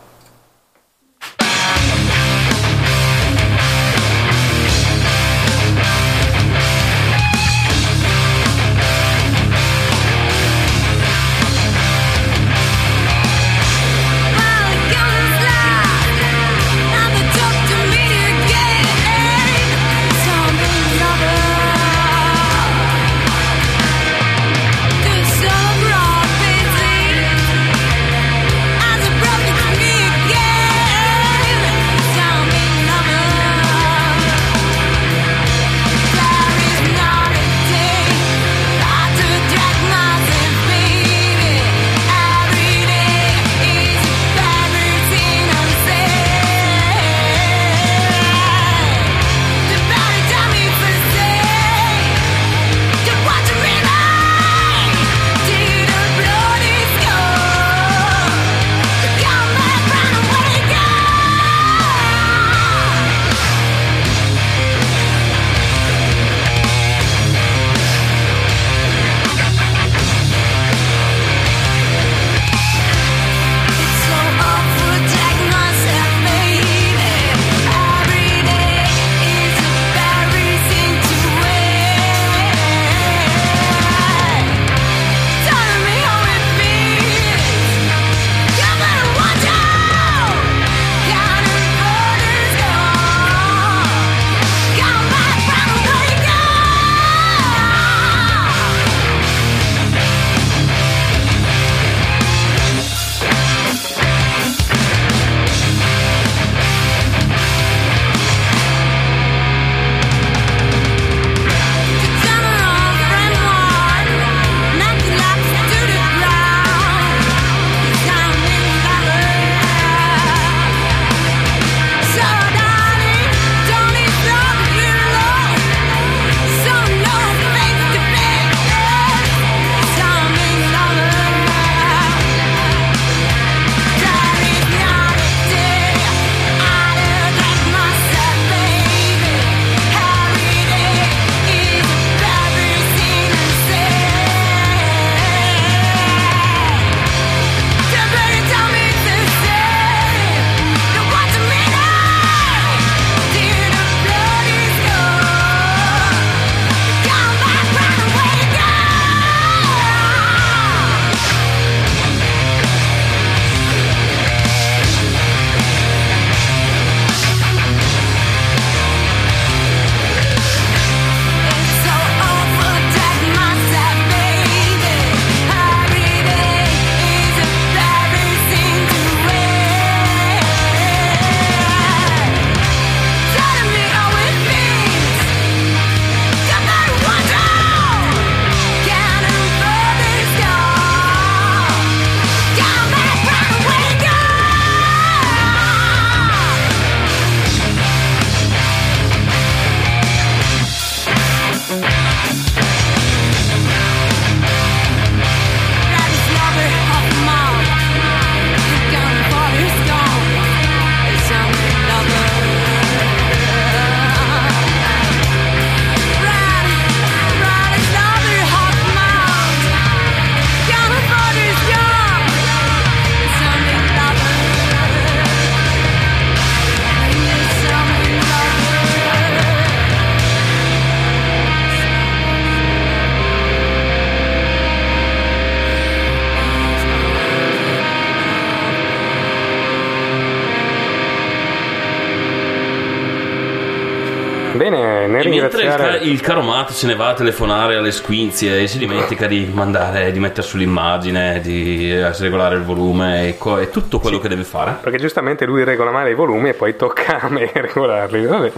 Il, caro Matt se ne va a telefonare alle squinzie e si dimentica di mandare, di mettere sull'immagine, di eh, regolare il volume e, co- e tutto quello che deve fare. Perché giustamente lui regola male i volumi e poi tocca a me regolarli. Vabbè.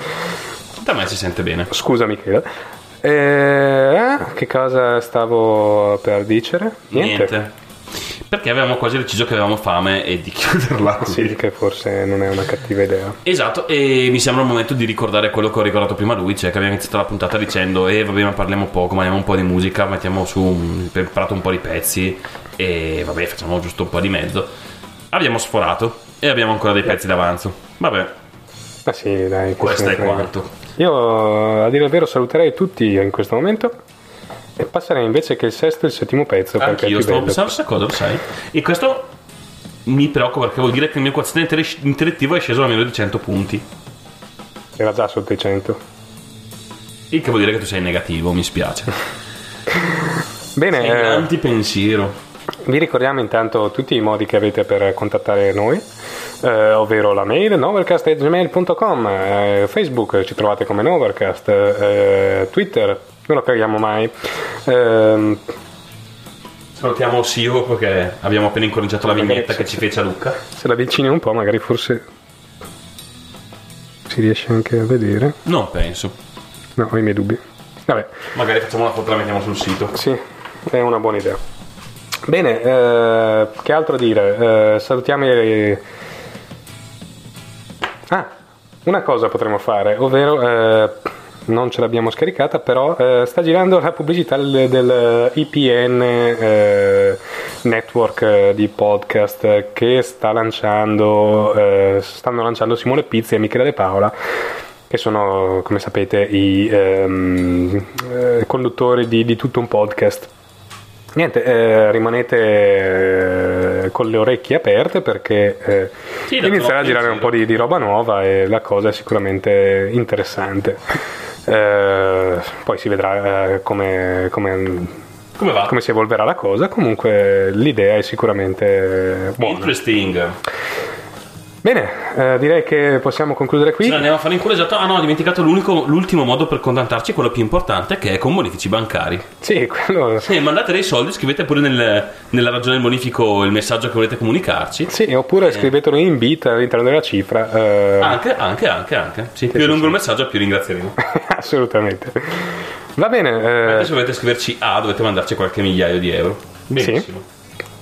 Da me si sente bene. Scusa Michele. Eh, che cosa stavo per dicere? Niente. Perché avevamo quasi deciso che avevamo fame e di chiuderla. Sì, che forse non è una cattiva idea. Esatto, e mi sembra il momento di ricordare quello che ho ricordato prima lui, cioè che abbiamo iniziato la puntata dicendo eh vabbè ma parliamo poco, mandiamo un po' di musica, mettiamo su, un- preparato un po' di pezzi e vabbè facciamo giusto un po' di mezzo. Abbiamo sforato e abbiamo ancora dei pezzi d'avanzo. Vabbè, Ma sì, dai. questo è quanto. Io, a dire il vero, saluterei tutti in questo momento e passerei invece che il sesto e il settimo pezzo. perché Anch'io più stavo pensando questa cosa, lo sai? E questo mi preoccupa perché vuol dire che il mio quoziente inter- intellettivo è sceso a meno di 100 punti. Era già sotto i 100. Il che vuol dire che tu sei negativo, mi spiace. Bene, Sei eh, antipensiero. vi ricordiamo intanto tutti i modi che avete per contattare noi, eh, ovvero la mail novercast.gmail.com, eh, Facebook ci trovate come Novercast, eh, Twitter non lo caghiamo mai. Ehm, Salutiamo Sio perché abbiamo appena incominciato la vignetta che ci fece a Lucca. se la avvicini un po', magari forse si riesce anche a vedere. Non penso. No, ho i miei dubbi. Vabbè, Magari facciamo una foto e la mettiamo sul sito. sì, è una buona idea. Bene, eh, che altro dire? Eh, salutiamo i... Ah, una cosa potremmo fare, ovvero... eh, non ce l'abbiamo scaricata, però eh, sta girando la pubblicità del, del IPN eh, network eh, di podcast che sta lanciando, eh, stanno lanciando Simone Pizzi e Michele De Paola, che sono, come sapete, i ehm, eh, conduttori di, di tutto un podcast. Niente, eh, rimanete eh, con le orecchie aperte perché eh, Sì, inizierà a girare un po' di, di roba nuova e la cosa è sicuramente interessante. Eh, poi si vedrà eh, come, come- Come va? come si evolverà la cosa. Comunque l'idea è sicuramente buona. Interesting. Bene, eh, direi che possiamo concludere qui. Ce l'andiamo a fare in culo esatto. Ah no, ho dimenticato l'unico- l'ultimo modo per contattarci, quello più importante, che è con bonifici bancari. Sì, quello... Se mandate dei soldi, scrivete pure nel- nella ragione del bonifico il messaggio che volete comunicarci. Sì, oppure scrivetelo in bit all'interno della cifra. eh, Anche, anche, anche, anche. Sì, più sì, è lungo sì. il messaggio, più ringrazieremo. assolutamente. Va bene, eh, Anche se volete scriverci A, dovete mandarci qualche migliaio di euro. Benissimo.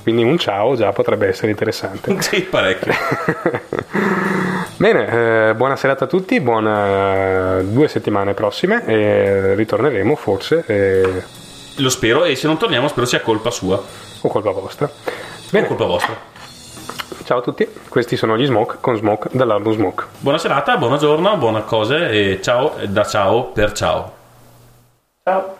Quindi un ciao già potrebbe essere interessante. Sì, parecchio. Bene, eh, buona serata a tutti, buona due settimane prossime e ritorneremo forse eh, Lo spero, e se non torniamo, spero sia colpa sua. o colpa vostra. O Bene, colpa vostra. ciao a tutti, questi sono gli Smoke con Smoke dall'album Smoke. Buona serata, buona giorno, buona cose e ciao e da ciao per ciao. Ciao.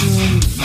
soon.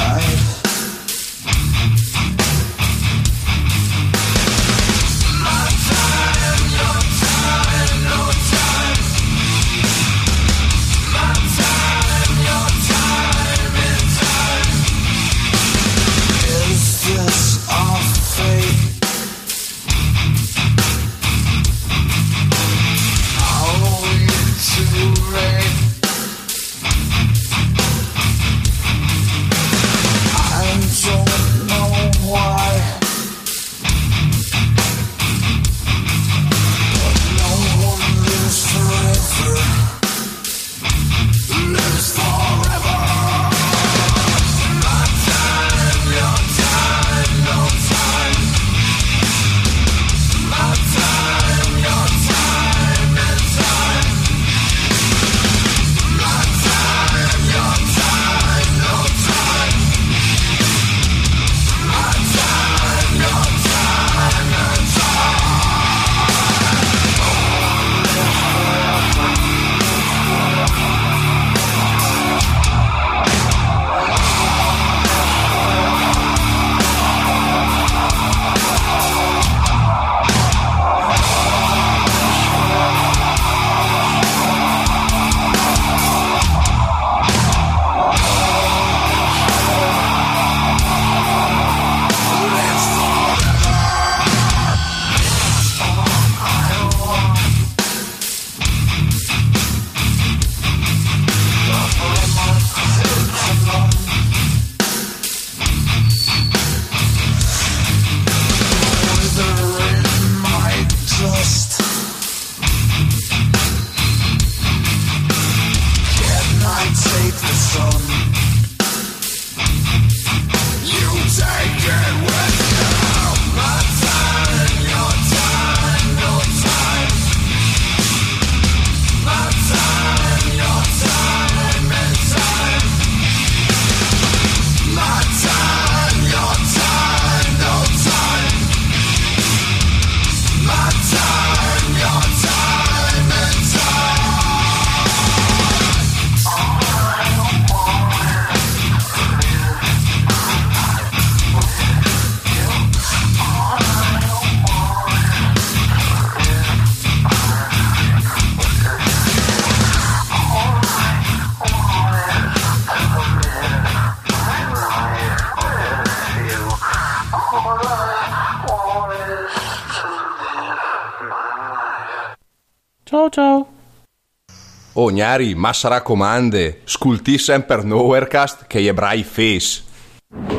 Oh, Gnari, ma sarà comande. Sculti sempre Nowherecast che gli ebrai face.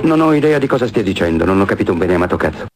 Non ho idea di cosa stia dicendo, non ho capito un bene amato cazzo.